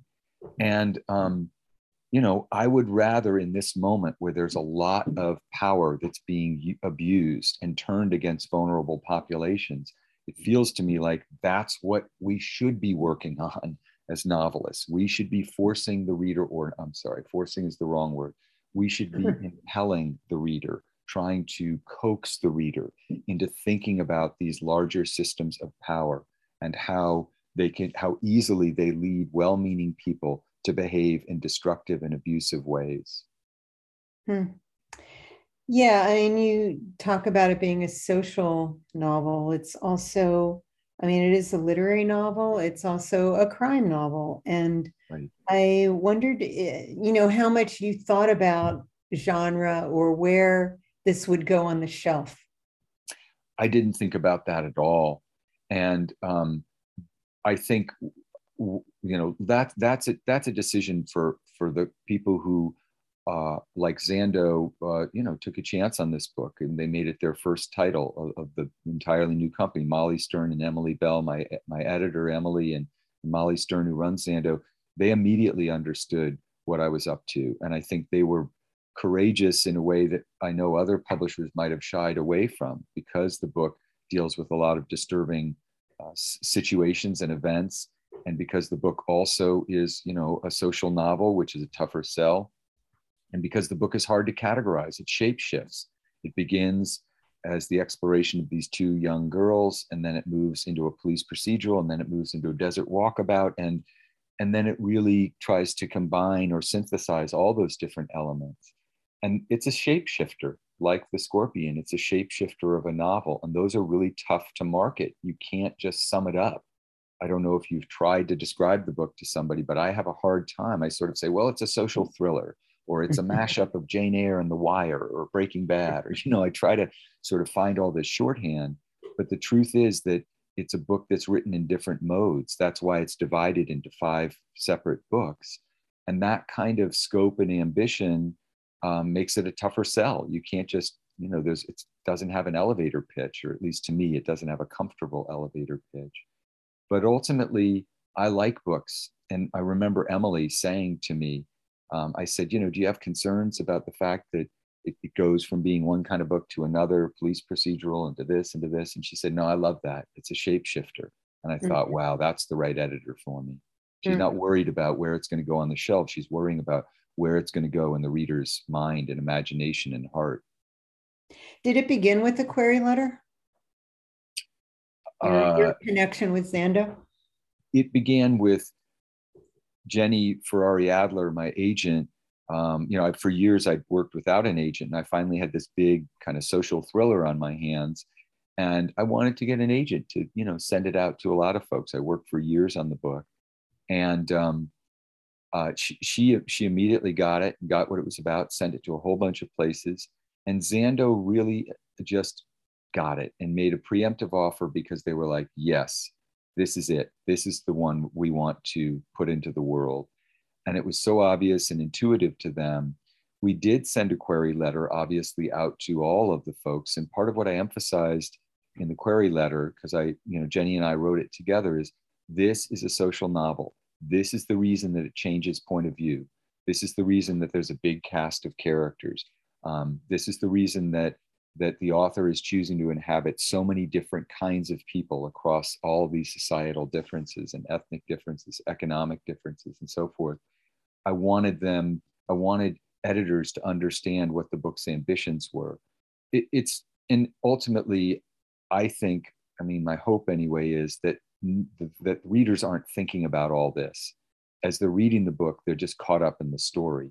Speaker 2: And, um, you know, I would rather in this moment where there's a lot of power that's being abused and turned against vulnerable populations, it feels to me like that's what we should be working on as novelists. We should be forcing the reader, or I'm sorry, forcing is the wrong word. We should be impelling the reader, trying to coax the reader into thinking about these larger systems of power and how they can, how easily they lead well meaning people to behave in destructive and abusive ways.
Speaker 1: Hmm. Yeah, I mean, you talk about it being a social novel. It's also I mean, it is a literary novel. It's also a crime novel. And right. I wondered, eh, you know, how much you thought about genre or where this would go on the shelf.
Speaker 2: I didn't think about that at all. And um, I think, you know, that that's a, that's a decision for, for the people who uh, like Zando, uh, you know, took a chance on this book and they made it their first title of, of, the entirely new company. Molly Stern and Emily Bell, my my editor Emily and Molly Stern, who runs Zando, they immediately understood what I was up to, and I think they were courageous in a way that I know other publishers might have shied away from because the book deals with a lot of disturbing uh, situations and events, and because the book also is, you know, a social novel, which is a tougher sell and because the book is hard to categorize, it shape shifts. It begins as the exploration of these two young girls, and then it moves into a police procedural, and then it moves into a desert walkabout, and and then it really tries to combine or synthesize all those different elements. And it's a shapeshifter, like the scorpion. It's a shapeshifter of a novel, and those are really tough to market. You can't just sum it up. I don't know if you've tried to describe the book to somebody, but I have a hard time. I sort of say, well, it's a social thriller or it's a mashup of Jane Eyre and The Wire or Breaking Bad, or, you know, I try to sort of find all this shorthand. But the truth is that it's a book that's written in different modes. That's why it's divided into five separate books. And that kind of scope and ambition um, makes it a tougher sell. You can't just, you know, there's, it doesn't have an elevator pitch, or at least to me, it doesn't have a comfortable elevator pitch. But ultimately, I like books. And I remember Emily saying to me, um, I said, you know, do you have concerns about the fact that it, it, goes from being one kind of book to another, police procedural, into this, into this? And she said, no, I love that. It's a shapeshifter. And I mm-hmm. thought, wow, that's the right editor for me. She's mm-hmm. not worried about where it's going to go on the shelf. She's worrying about where it's going to go in the reader's mind and imagination and heart.
Speaker 1: Did it begin with a query letter? Your, uh, your connection with Zando?
Speaker 2: It began with Jenny Ferrari Adler, my agent, um, you know, for years I'd worked without an agent, and I finally had this big kind of social thriller on my hands, and I wanted to get an agent to, you know, send it out to a lot of folks. I worked for years on the book, and um, uh, she, she she immediately got it, got what it was about, sent it to a whole bunch of places, and Zando really just got it and made a preemptive offer because they were like, yes, this is it. This is the one we want to put into the world. And it was so obvious and intuitive to them. We did send a query letter, obviously, out to all of the folks. And part of what I emphasized in the query letter, because I, you know, Jenny and I wrote it together, is this is a social novel. This is the reason that it changes point of view. This is the reason that there's a big cast of characters. Um, this is the reason that that the author is choosing to inhabit so many different kinds of people across all these societal differences and ethnic differences, economic differences, and so forth. I wanted them, I wanted editors to understand what the book's ambitions were. It, it's, and ultimately, I think, I mean, my hope anyway is that that readers aren't thinking about all this. As they're reading the book, they're just caught up in the story.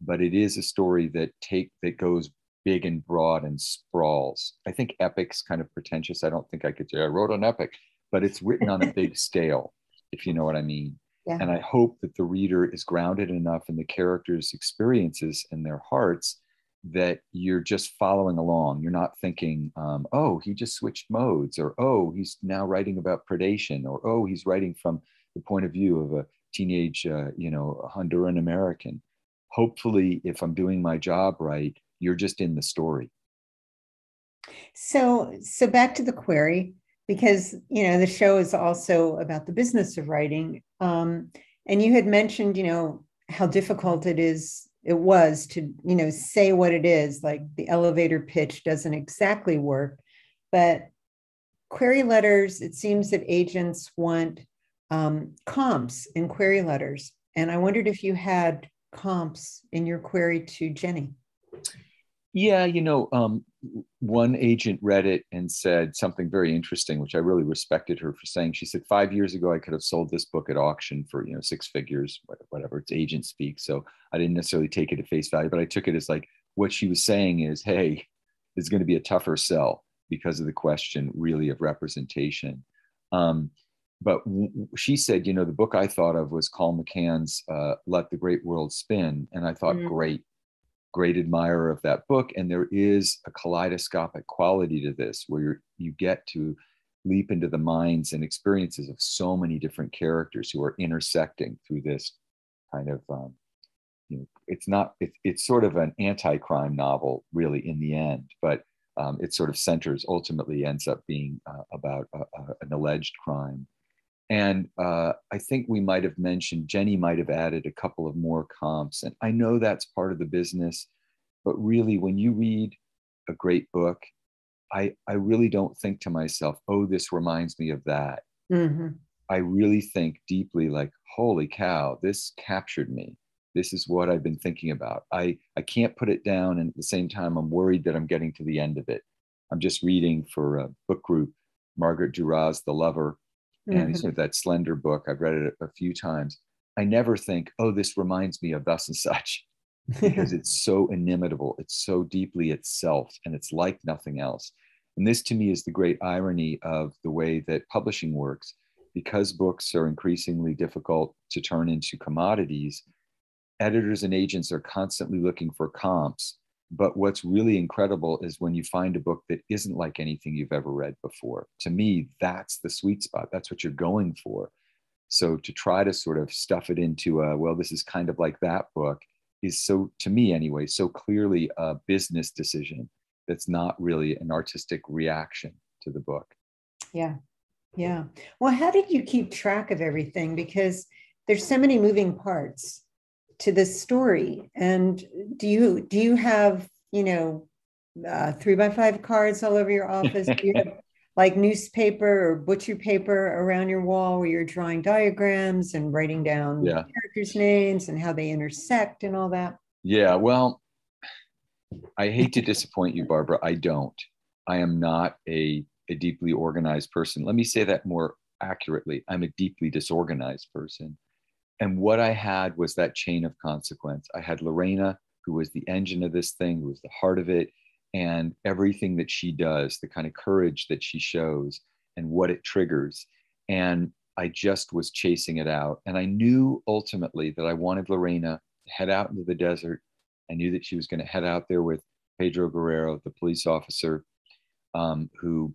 Speaker 2: But it is a story that take that goes big and broad and sprawls. I think epic's kind of pretentious. I don't think I could say I wrote an epic, but it's written on a big scale, if you know what I mean. Yeah. And I hope that the reader is grounded enough in the characters' experiences and their hearts that you're just following along. You're not thinking, um, oh, he just switched modes, or oh, he's now writing about predation, or oh, he's writing from the point of view of a teenage, uh, you know, Honduran American. Hopefully, if I'm doing my job right, you're just in the story
Speaker 1: so so back to the query because you know the show is also about the business of writing um, and you had mentioned you know how difficult it is it was to you know say what it is like the elevator pitch doesn't exactly work but query letters it seems that agents want um, comps in query letters. And i wondered if you had comps in your query to jenny.
Speaker 2: Yeah, you know, um, one agent read it and said something very interesting, which I really respected her for saying. She said, Five years ago, I could have sold this book at auction for, you know, six figures, whatever, it's agent speak. So I didn't necessarily take it at face value, but I took it as like what she was saying is, hey, it's going to be a tougher sell because of the question really of representation. Um, but w- she said, you know, the book I thought of was Colum McCann's uh, "Let the Great World Spin," and I thought, mm-hmm. great, great admirer of that book. And there is a kaleidoscopic quality to this, where you get to leap into the minds and experiences of so many different characters who are intersecting through this kind of um, you know it's not it, it's sort of an anti-crime novel really in the end but um, it sort of centers ultimately ends up being uh, about a, a, an alleged crime and uh, i think we might have mentioned jenny might have added a couple of more comps and i know that's part of the business but really when you read a great book I, I really don't think to myself, oh, this reminds me of that. Mm-hmm. I really think deeply, like, holy cow, this captured me. This is what I've been thinking about. I, I can't put it down. And at the same time, I'm worried that I'm getting to the end of it. I'm just reading for a book group, Margaret Duras, The Lover, mm-hmm. and sort of that slender book. I've read it a few times. I never think, oh, this reminds me of thus and such because it's so inimitable. It's so deeply itself and it's like nothing else. And this to me is the great irony of the way that publishing works. Because books are increasingly difficult to turn into commodities, editors and agents are constantly looking for comps. But what's really incredible is when you find a book that isn't like anything you've ever read before. To me, that's the sweet spot. That's what you're going for. So to try to sort of stuff it into a, well, this is kind of like that book is so, to me anyway, so clearly a business decision that's not really an artistic reaction to the book.
Speaker 1: Yeah. Yeah. Well, how did you keep track of everything? Because there's so many moving parts to this story. And do you do you have, you know, uh, three by five cards all over your office? Do you have like newspaper or butcher paper around your wall where you're drawing diagrams and writing down yeah. characters' names and how they intersect and all that?
Speaker 2: Yeah, well, I hate to disappoint you, Barbara. I don't. I am not a, a deeply organized person. Let me say that more accurately. I'm a deeply disorganized person. And what I had was that chain of consequence. I had Lorena, who was the engine of this thing, who was the heart of it, and everything that she does, the kind of courage that she shows, and what it triggers. And I just was chasing it out. And I knew ultimately that I wanted Lorena to head out into the desert I knew that she was going to head out there with Pedro Guerrero, the police officer, um, who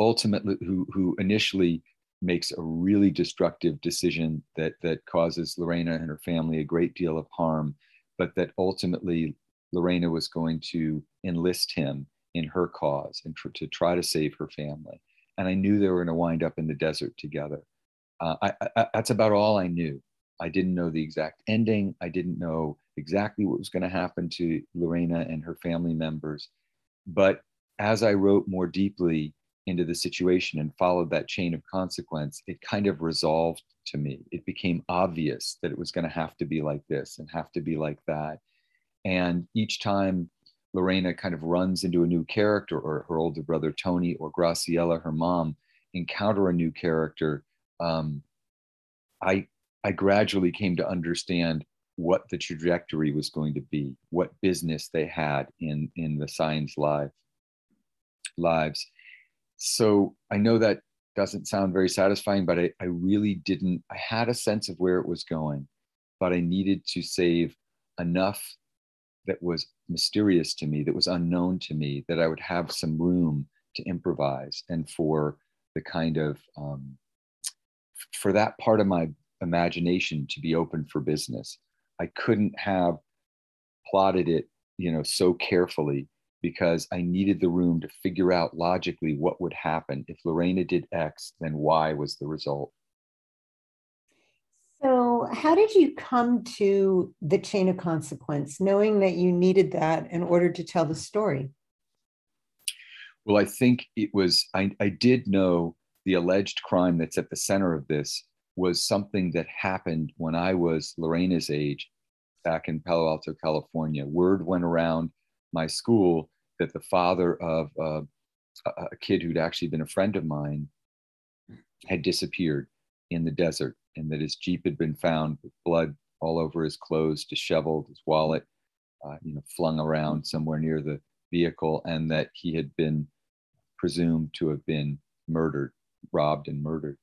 Speaker 2: ultimately, who, who initially makes a really destructive decision that, that causes Lorena and her family a great deal of harm, but that ultimately Lorena was going to enlist him in her cause and tr- to try to save her family. And I knew they were going to wind up in the desert together. Uh, I, I, that's about all I knew. I didn't know the exact ending. I didn't know exactly what was going to happen to Lorena and her family members. But as I wrote more deeply into the situation and followed that chain of consequence, it kind of resolved to me. It became obvious that it was going to have to be like this and have to be like that. And each time Lorena kind of runs into a new character, or her older brother Tony, or Graciela, her mom, encounter a new character, um, I I gradually came to understand what the trajectory was going to be, what business they had in, in the Saenz life, lives. So I know that doesn't sound very satisfying, but I, I really didn't, I had a sense of where it was going, but I needed to save enough that was mysterious to me, that was unknown to me, that I would have some room to improvise and for the kind of, um, for that part of my imagination to be open for business. I couldn't have plotted it, you know, so carefully because I needed the room to figure out logically what would happen. If Lorena did X, then Y was the result.
Speaker 1: So, how did you come to the chain of consequence, knowing that you needed that in order to tell the story?
Speaker 2: Well, I think it was, I, I did know the alleged crime that's at the center of this was something that happened when I was Lorena's age back in Palo Alto, California. Word went around my school that the father of uh, a kid who'd actually been a friend of mine had disappeared in the desert and that his Jeep had been found with blood all over his clothes, disheveled, his wallet, uh, you know, flung around somewhere near the vehicle, and that he had been presumed to have been murdered robbed and murdered.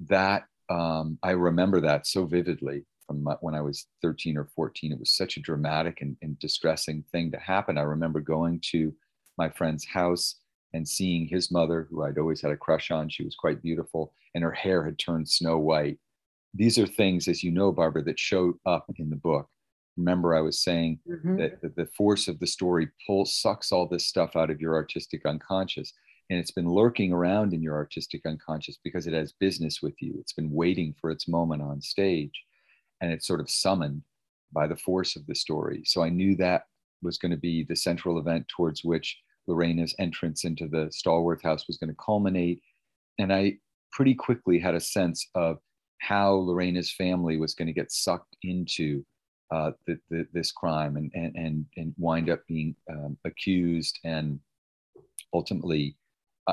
Speaker 2: That um, I remember that so vividly from my, when I was 13 or 14. It was such a dramatic and, and distressing thing to happen. I remember going to my friend's house and seeing his mother, who I'd always had a crush on. She was quite beautiful, and her hair had turned snow white. These are things, as you know, Barbara, that showed up in the book. Remember, I was saying mm-hmm. that, that the force of the story pulls, sucks all this stuff out of your artistic unconscious. And it's been lurking around in your artistic unconscious because it has business with you. It's been waiting for its moment on stage. And it's sort of summoned by the force of the story. So I knew that was going to be the central event towards which Lorena's entrance into the Stallworth house was going to culminate. And I pretty quickly had a sense of how Lorena's family was going to get sucked into uh, the, the, this crime and, and, and, and wind up being um, accused and ultimately,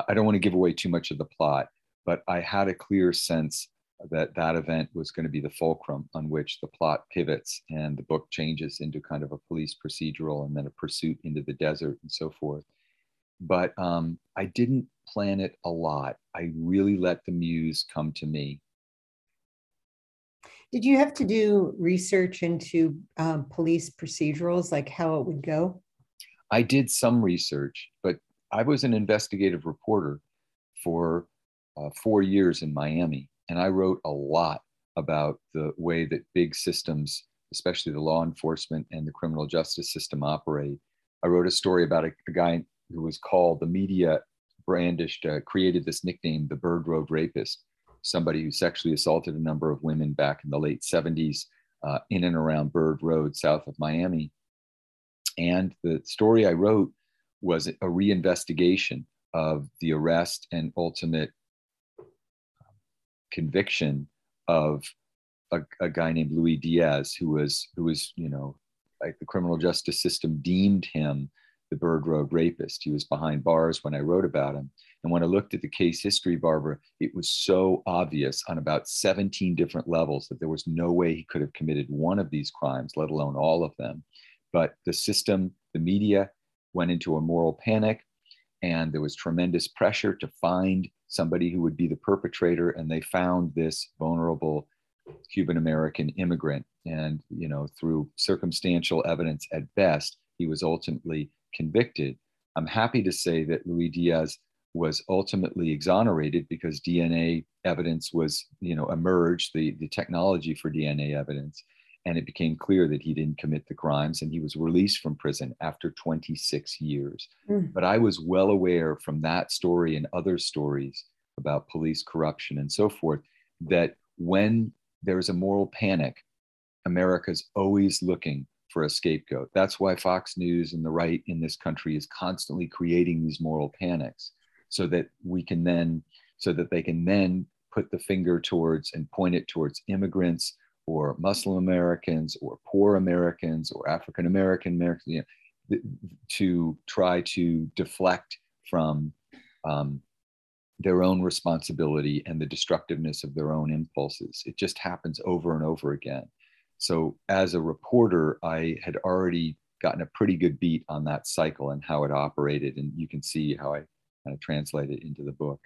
Speaker 2: I don't want to give away too much of the plot, but I had a clear sense that that event was going to be the fulcrum on which the plot pivots and the book changes into kind of a police procedural and then a pursuit into the desert and so forth but um, I didn't plan it a lot. I really let the muse come to me.
Speaker 1: Did you have to do research into um, police procedurals, like how it would go?
Speaker 2: I did some research, but I was an investigative reporter for uh, four years in Miami, and I wrote a lot about the way that big systems, especially the law enforcement and the criminal justice system, operate. I wrote a story about a, a guy who was called the media brandished uh, created this nickname, the Bird Road Rapist, somebody who sexually assaulted a number of women back in the late 70s uh, in and around Bird Road, south of Miami. And the story I wrote was a reinvestigation of the arrest and ultimate conviction of a, a, guy named Luis Diaz, who was who was you know like the criminal justice system deemed him the Bird Road rapist. He was behind bars when I wrote about him. And when I looked at the case history, Barbara, it was so obvious on about 17 different levels that there was no way he could have committed one of these crimes, let alone all of them. But the system, the media went into a moral panic, and there was tremendous pressure to find somebody who would be the perpetrator. And they found this vulnerable Cuban American immigrant. And, you know, through circumstantial evidence at best, he was ultimately convicted. I'm happy to say that Luis Diaz was ultimately exonerated because DNA evidence was, you know, emerged, the, the technology for DNA evidence, and it became clear that he didn't commit the crimes and he was released from prison after 26 years. Mm. But I was well aware from that story and other stories about police corruption and so forth that when there's a moral panic, America's always looking for a scapegoat. That's why Fox News and the right in this country is constantly creating these moral panics so that we can then, so that they can then put the finger towards and point it towards immigrants or Muslim Americans or poor Americans or African American Americans you know, to try to deflect from um, their own responsibility and the destructiveness of their own impulses. It just happens over and over again. So as a reporter, I had already gotten a pretty good beat on that cycle and how it operated, and you can see how I kind of translate it into the book.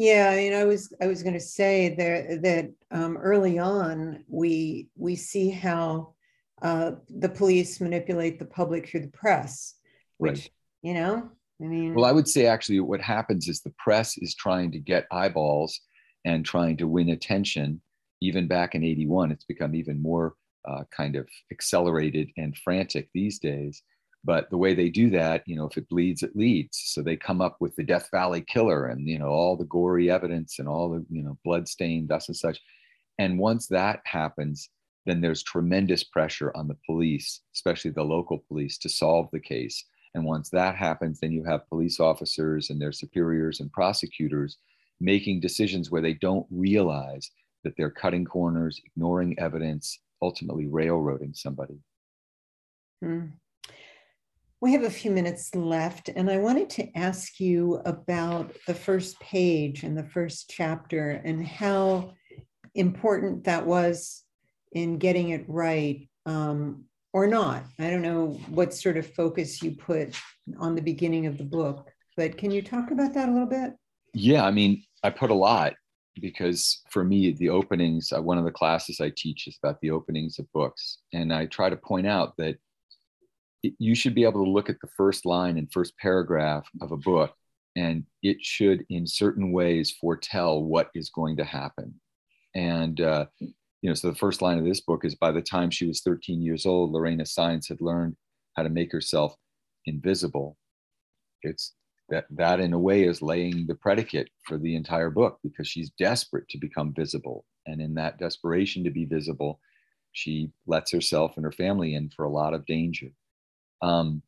Speaker 1: Yeah, and I was I was going to say that that um, early on we we see how uh, the police manipulate the public through the press, which right. you know, I mean.
Speaker 2: Well, I would say actually what happens is the press is trying to get eyeballs and trying to win attention. Even back in '81, it's become even more uh, kind of accelerated and frantic these days. But the way they do that, you know, if it bleeds, it leads. So they come up with the Death Valley killer and, you know, all the gory evidence and all the, you know, blood stained, thus and such. And once that happens, then there's tremendous pressure on the police, especially the local police, to solve the case. And once that happens, then you have police officers and their superiors and prosecutors making decisions where they don't realize that they're cutting corners, ignoring evidence, ultimately railroading somebody.
Speaker 1: Hmm. We have a few minutes left, and I wanted to ask you about the first page and the first chapter and how important that was in getting it right um, or not. I don't know what sort of focus you put on the beginning of the book, but can you talk about that a little bit?
Speaker 2: Yeah, I mean, I put a lot because for me, the openings, uh, one of the classes I teach is about the openings of books. And I try to point out that you should be able to look at the first line and first paragraph of a book, and it should, in certain ways, foretell what is going to happen. And, uh, you know, so the first line of this book is by the time she was 13 years old, Lorena Saenz had learned how to make herself invisible. It's that that in a way is laying the predicate for the entire book because she's desperate to become visible and in that desperation to be visible she lets herself and her family in for a lot of danger um,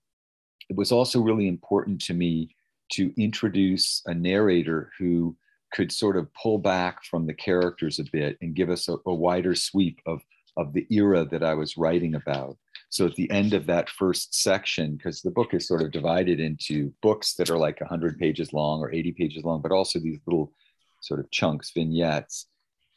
Speaker 2: it was also really important to me to introduce a narrator who could sort of pull back from the characters a bit and give us a, a wider sweep of, of the era that I was writing about. So at the end of that first section, because the book is sort of divided into books that are like 100 pages long or 80 pages long, but also these little sort of chunks, vignettes.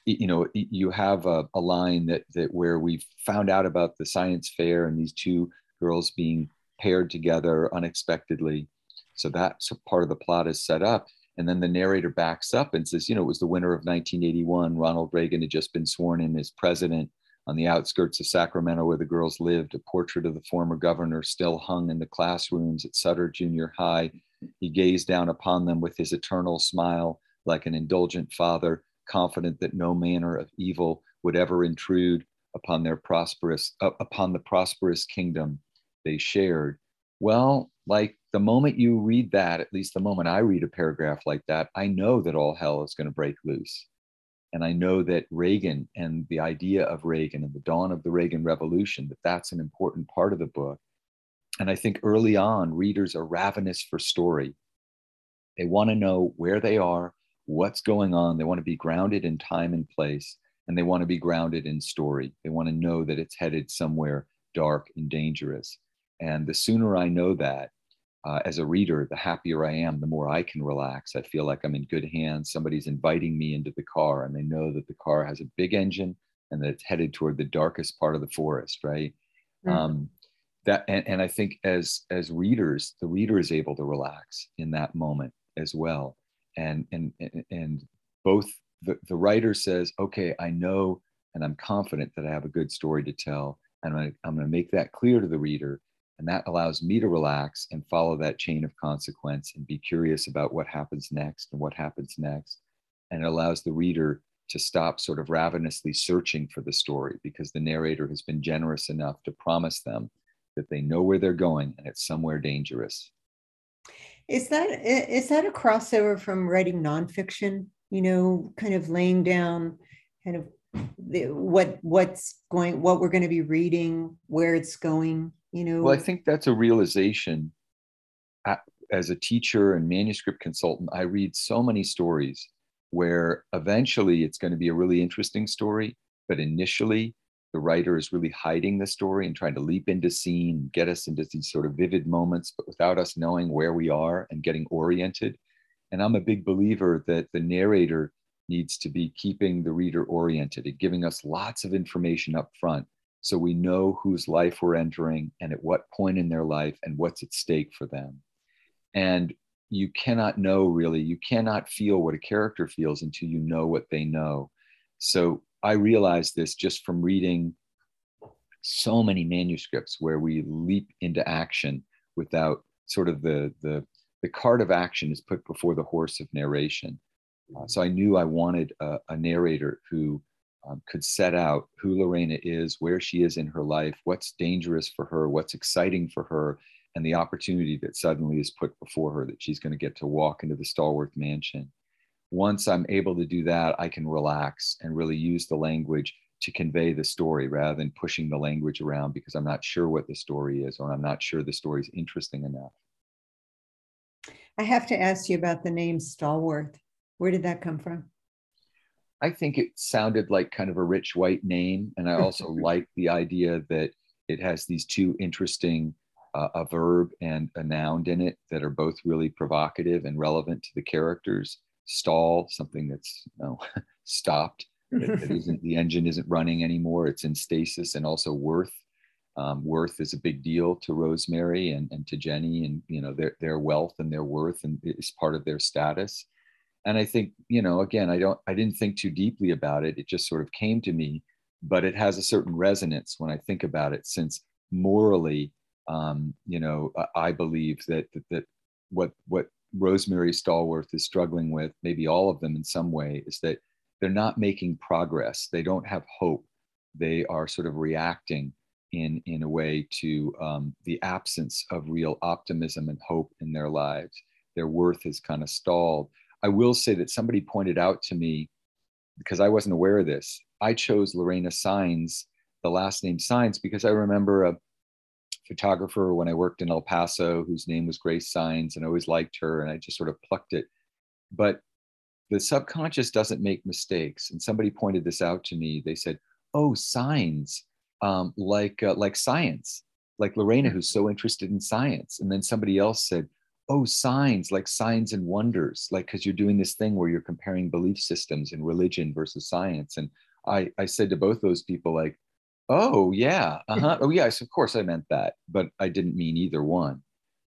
Speaker 2: You know, you have a, a line that that where we found out about the science fair and these two girls being paired together unexpectedly. So that so part of the plot is set up. And then the narrator backs up and says, you know, it was the winter of 1981. Ronald Reagan had just been sworn in as president on the outskirts of Sacramento, where the girls lived, a portrait of the former governor still hung in the classrooms at Sutter Junior High. He gazed down upon them with his eternal smile, like an indulgent father, confident that no manner of evil would ever intrude upon their prosperous uh, upon the prosperous kingdom they shared. Well, like the moment you read that, at least the moment I read a paragraph like that, I know that all hell is going to break loose. And I know that Reagan and the idea of Reagan and the dawn of the Reagan Revolution, that that's an important part of the book. And I think early on, readers are ravenous for story. They want to know where they are, what's going on. They want to be grounded in time and place, and they want to be grounded in story. They want to know that it's headed somewhere dark and dangerous. And the sooner I know that, uh, as a reader, the happier I am, the more I can relax. I feel like I'm in good hands. Somebody's inviting me into the car, and they know that the car has a big engine and that it's headed toward the darkest part of the forest, right? Mm-hmm. Um, that and, and I think as as readers, the reader is able to relax in that moment as well. And and and both the, the writer says, okay, I know and I'm confident that I have a good story to tell. And I'm I'm going to make that clear to the reader and that allows me to relax and follow that chain of consequence and be curious about what happens next and what happens next. And it allows the reader to stop sort of ravenously searching for the story because the narrator has been generous enough to promise them that they know where they're going and it's somewhere dangerous.
Speaker 1: Is that is that a crossover from writing nonfiction? You know, kind of laying down kind of the, what what's going, what we're going to be reading, where it's going you know?
Speaker 2: Well i think that's a realization. As a teacher and manuscript consultant i read so many stories where eventually it's going to be a really interesting story but initially the writer is really hiding the story and trying to leap into scene get us into these sort of vivid moments but without us knowing where we are and getting oriented. And i'm a big believer that the narrator needs to be keeping the reader oriented and giving us lots of information up front so we know whose life we're entering and at what point in their life and what's at stake for them. And you cannot know really, you cannot feel what a character feels until you know what they know. So I realized this just from reading so many manuscripts where we leap into action without sort of the, the, the cart of action is put before the horse of narration. Uh, so I knew I wanted a, a narrator who um, could set out who Lorena is, where she is in her life, what's dangerous for her, what's exciting for her, and the opportunity that suddenly is put before her that she's going to get to walk into the Stallworth mansion. Once I'm able to do that, I can relax and really use the language to convey the story rather than pushing the language around because I'm not sure what the story is or I'm not sure the story is interesting enough.
Speaker 1: I have to ask you about the name Stallworth. Where did that come from?
Speaker 2: I think it sounded like kind of a rich white name. And I also like the idea that it has these two interesting, uh, a verb and a noun in it that are both really provocative and relevant to the characters. Stall, something that's you know, stopped, that, that isn't, the engine isn't running anymore. It's in stasis and also worth. Um, worth is a big deal to Rosemary and, and to Jenny and, you know, their, their wealth and their worth and is part of their status and i think you know again i don't i didn't think too deeply about it. It just sort of came to me but it has a certain resonance when i think about it since morally um, you know i believe that, that that what what rosemary stallworth is struggling with maybe all of them in some way is that they're not making progress. They don't have hope. They are sort of reacting in in a way to um, the absence of real optimism and hope in their lives. Their worth is kind of stalled I will say that somebody pointed out to me, because I wasn't aware of this, I chose Lorena Saenz, the last name Saenz, because I remember a photographer when I worked in El Paso whose name was Grace Saenz, and I always liked her and I just sort of plucked it. But the subconscious doesn't make mistakes. And somebody pointed this out to me. They said, oh, Saenz um, like, uh, like science, like Lorena, who's so interested in science. And then somebody else said, oh Saenz like signs and wonders like because you're doing this thing where you're comparing belief systems and religion versus science and i i said to both those people like oh yeah uh-huh oh yes of course i meant that but i didn't mean either one.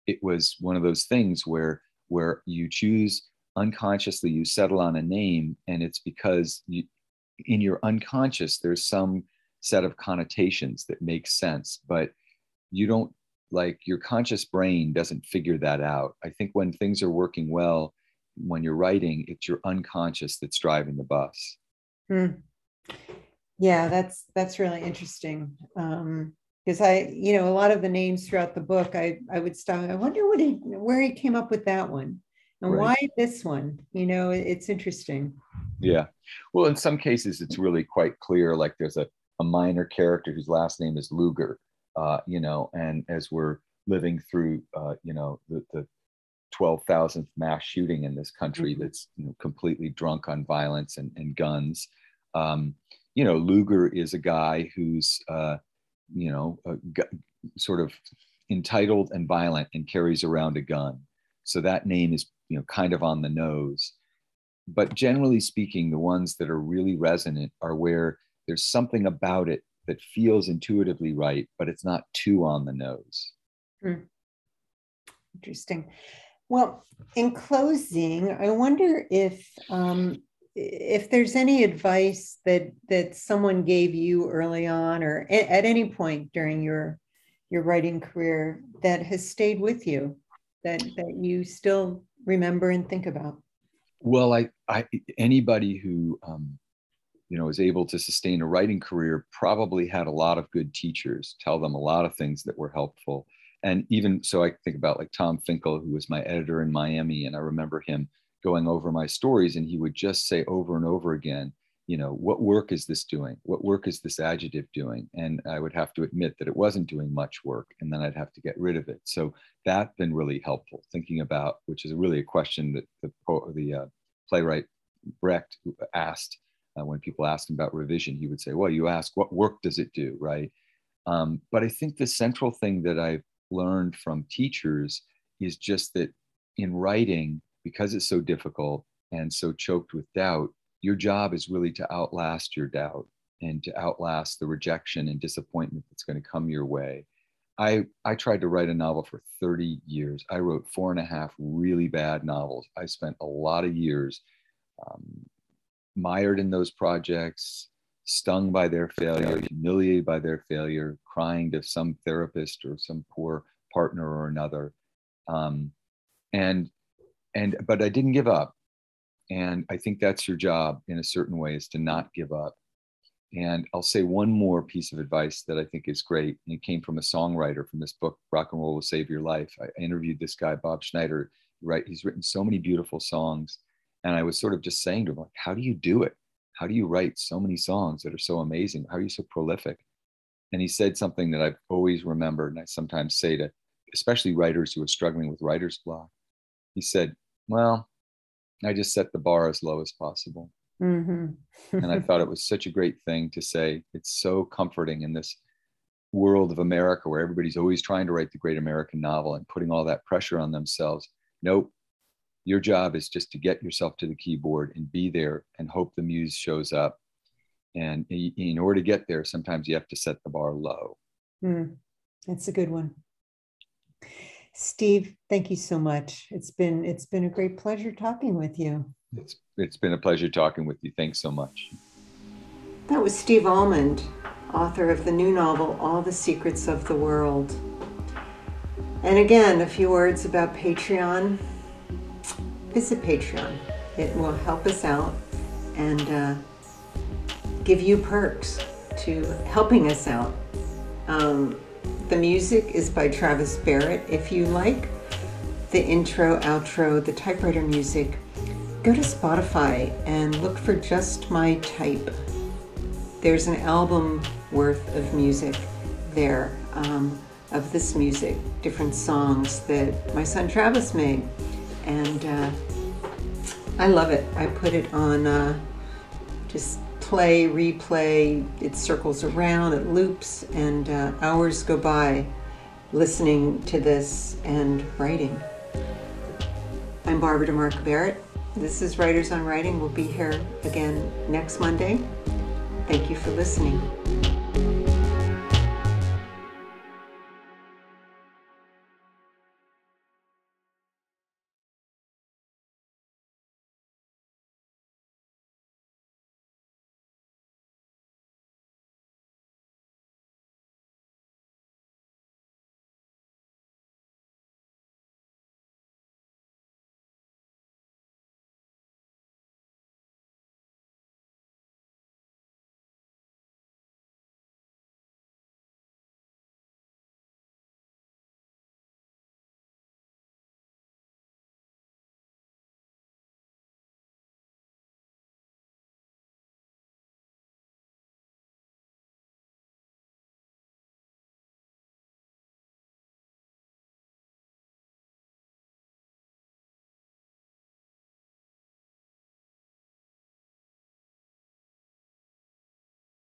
Speaker 2: It was one of those things where where you choose unconsciously you settle on a name and it's because you in your unconscious there's some set of connotations that make sense but you don't like your conscious brain doesn't figure that out. I think when things are working well, when you're writing, it's your unconscious that's driving the bus. Hmm.
Speaker 1: Yeah, that's that's really interesting. Um, because I, you know, a lot of the names throughout the book, I I would stop. I wonder what he where he came up with that one, and right. why this one. You know, it's interesting.
Speaker 2: Yeah, well, in some cases, it's really quite clear. Like there's a a minor character whose last name is Luger, uh, you know, and as we're living through, uh, you know, the, the 12,000th mass shooting in this country mm-hmm. that's you know, completely drunk on violence and, and guns. Um, you know, Luger is a guy who's, uh, you know, sort of entitled and violent and carries around a gun. So that name is, you know, kind of on the nose. But generally speaking, the ones that are really resonant are where there's something about it that feels intuitively right, but it's not too on the nose. Hmm.
Speaker 1: Interesting. Well, in closing, I wonder if um, if there's any advice that that someone gave you early on, or at any point during your your writing career, that has stayed with you, that that you still remember and think about.
Speaker 2: Well, I, I anybody who um, you know, was able to sustain a writing career probably had a lot of good teachers tell them a lot of things that were helpful. And even so, I think about like Tom Finkel, who was my editor in Miami, and I remember him going over my stories, and he would just say over and over again, you know, what work is this doing? What work is this adjective doing? And I would have to admit that it wasn't doing much work, and then I'd have to get rid of it. So that's been really helpful thinking about, which is really a question that the the uh, playwright Brecht asked uh, when people asked him about revision, he would say, well, you ask, what work does it do, right? Um, but I think the central thing that I've learned from teachers is just that in writing, because it's so difficult and so choked with doubt, your job is really to outlast your doubt and to outlast the rejection and disappointment that's going to come your way. I, I tried to write a novel for 30 years. I wrote four and a half really bad novels. I spent a lot of years um, mired in those projects, stung by their failure, humiliated by their failure, crying to some therapist or some poor partner or another. Um, and and but I didn't give up. And I think that's your job in a certain way is to not give up. And I'll say one more piece of advice that I think is great. And it came from a songwriter from this book, Rock and Roll Will Save Your Life. I interviewed this guy, Bob Schneider. Right, he's written so many beautiful songs and I was sort of just saying to him, like, how do you do it? How do you write so many songs that are so amazing? How are you so prolific? And he said something that I've always remembered, and I sometimes say to especially writers who are struggling with writer's block. He said, Well, I just set the bar as low as possible. Mm-hmm. and I thought it was such a great thing to say. It's so comforting in this world of America where everybody's always trying to write the great American novel and putting all that pressure on themselves. Nope, your job is just to get yourself to the keyboard and be there and hope the muse shows up. And in order to get there, sometimes you have to set the bar low.
Speaker 1: Mm, that's a good one. Steve, thank you so much. It's been it's been a great pleasure talking with you.
Speaker 2: It's, it's been a pleasure talking with you. Thanks so much.
Speaker 1: That was Steve Almond, author of the new novel, All the Secrets of the World. And again, a few words about Patreon. Visit Patreon, it will help us out and uh, give you perks to helping us out. Um, the music is by Travis Barrett. If you like the intro, outro, the typewriter music, go to Spotify and look for Just My Type. There's an album worth of music there, um, of this music, different songs that my son Travis made. And uh, I love it. I put it on uh, just play, replay, it circles around, it loops, and uh, hours go by listening to this and writing. I'm Barbara DeMarco Barrett. This is Writers on Writing. We'll be here again next Monday. Thank you for listening.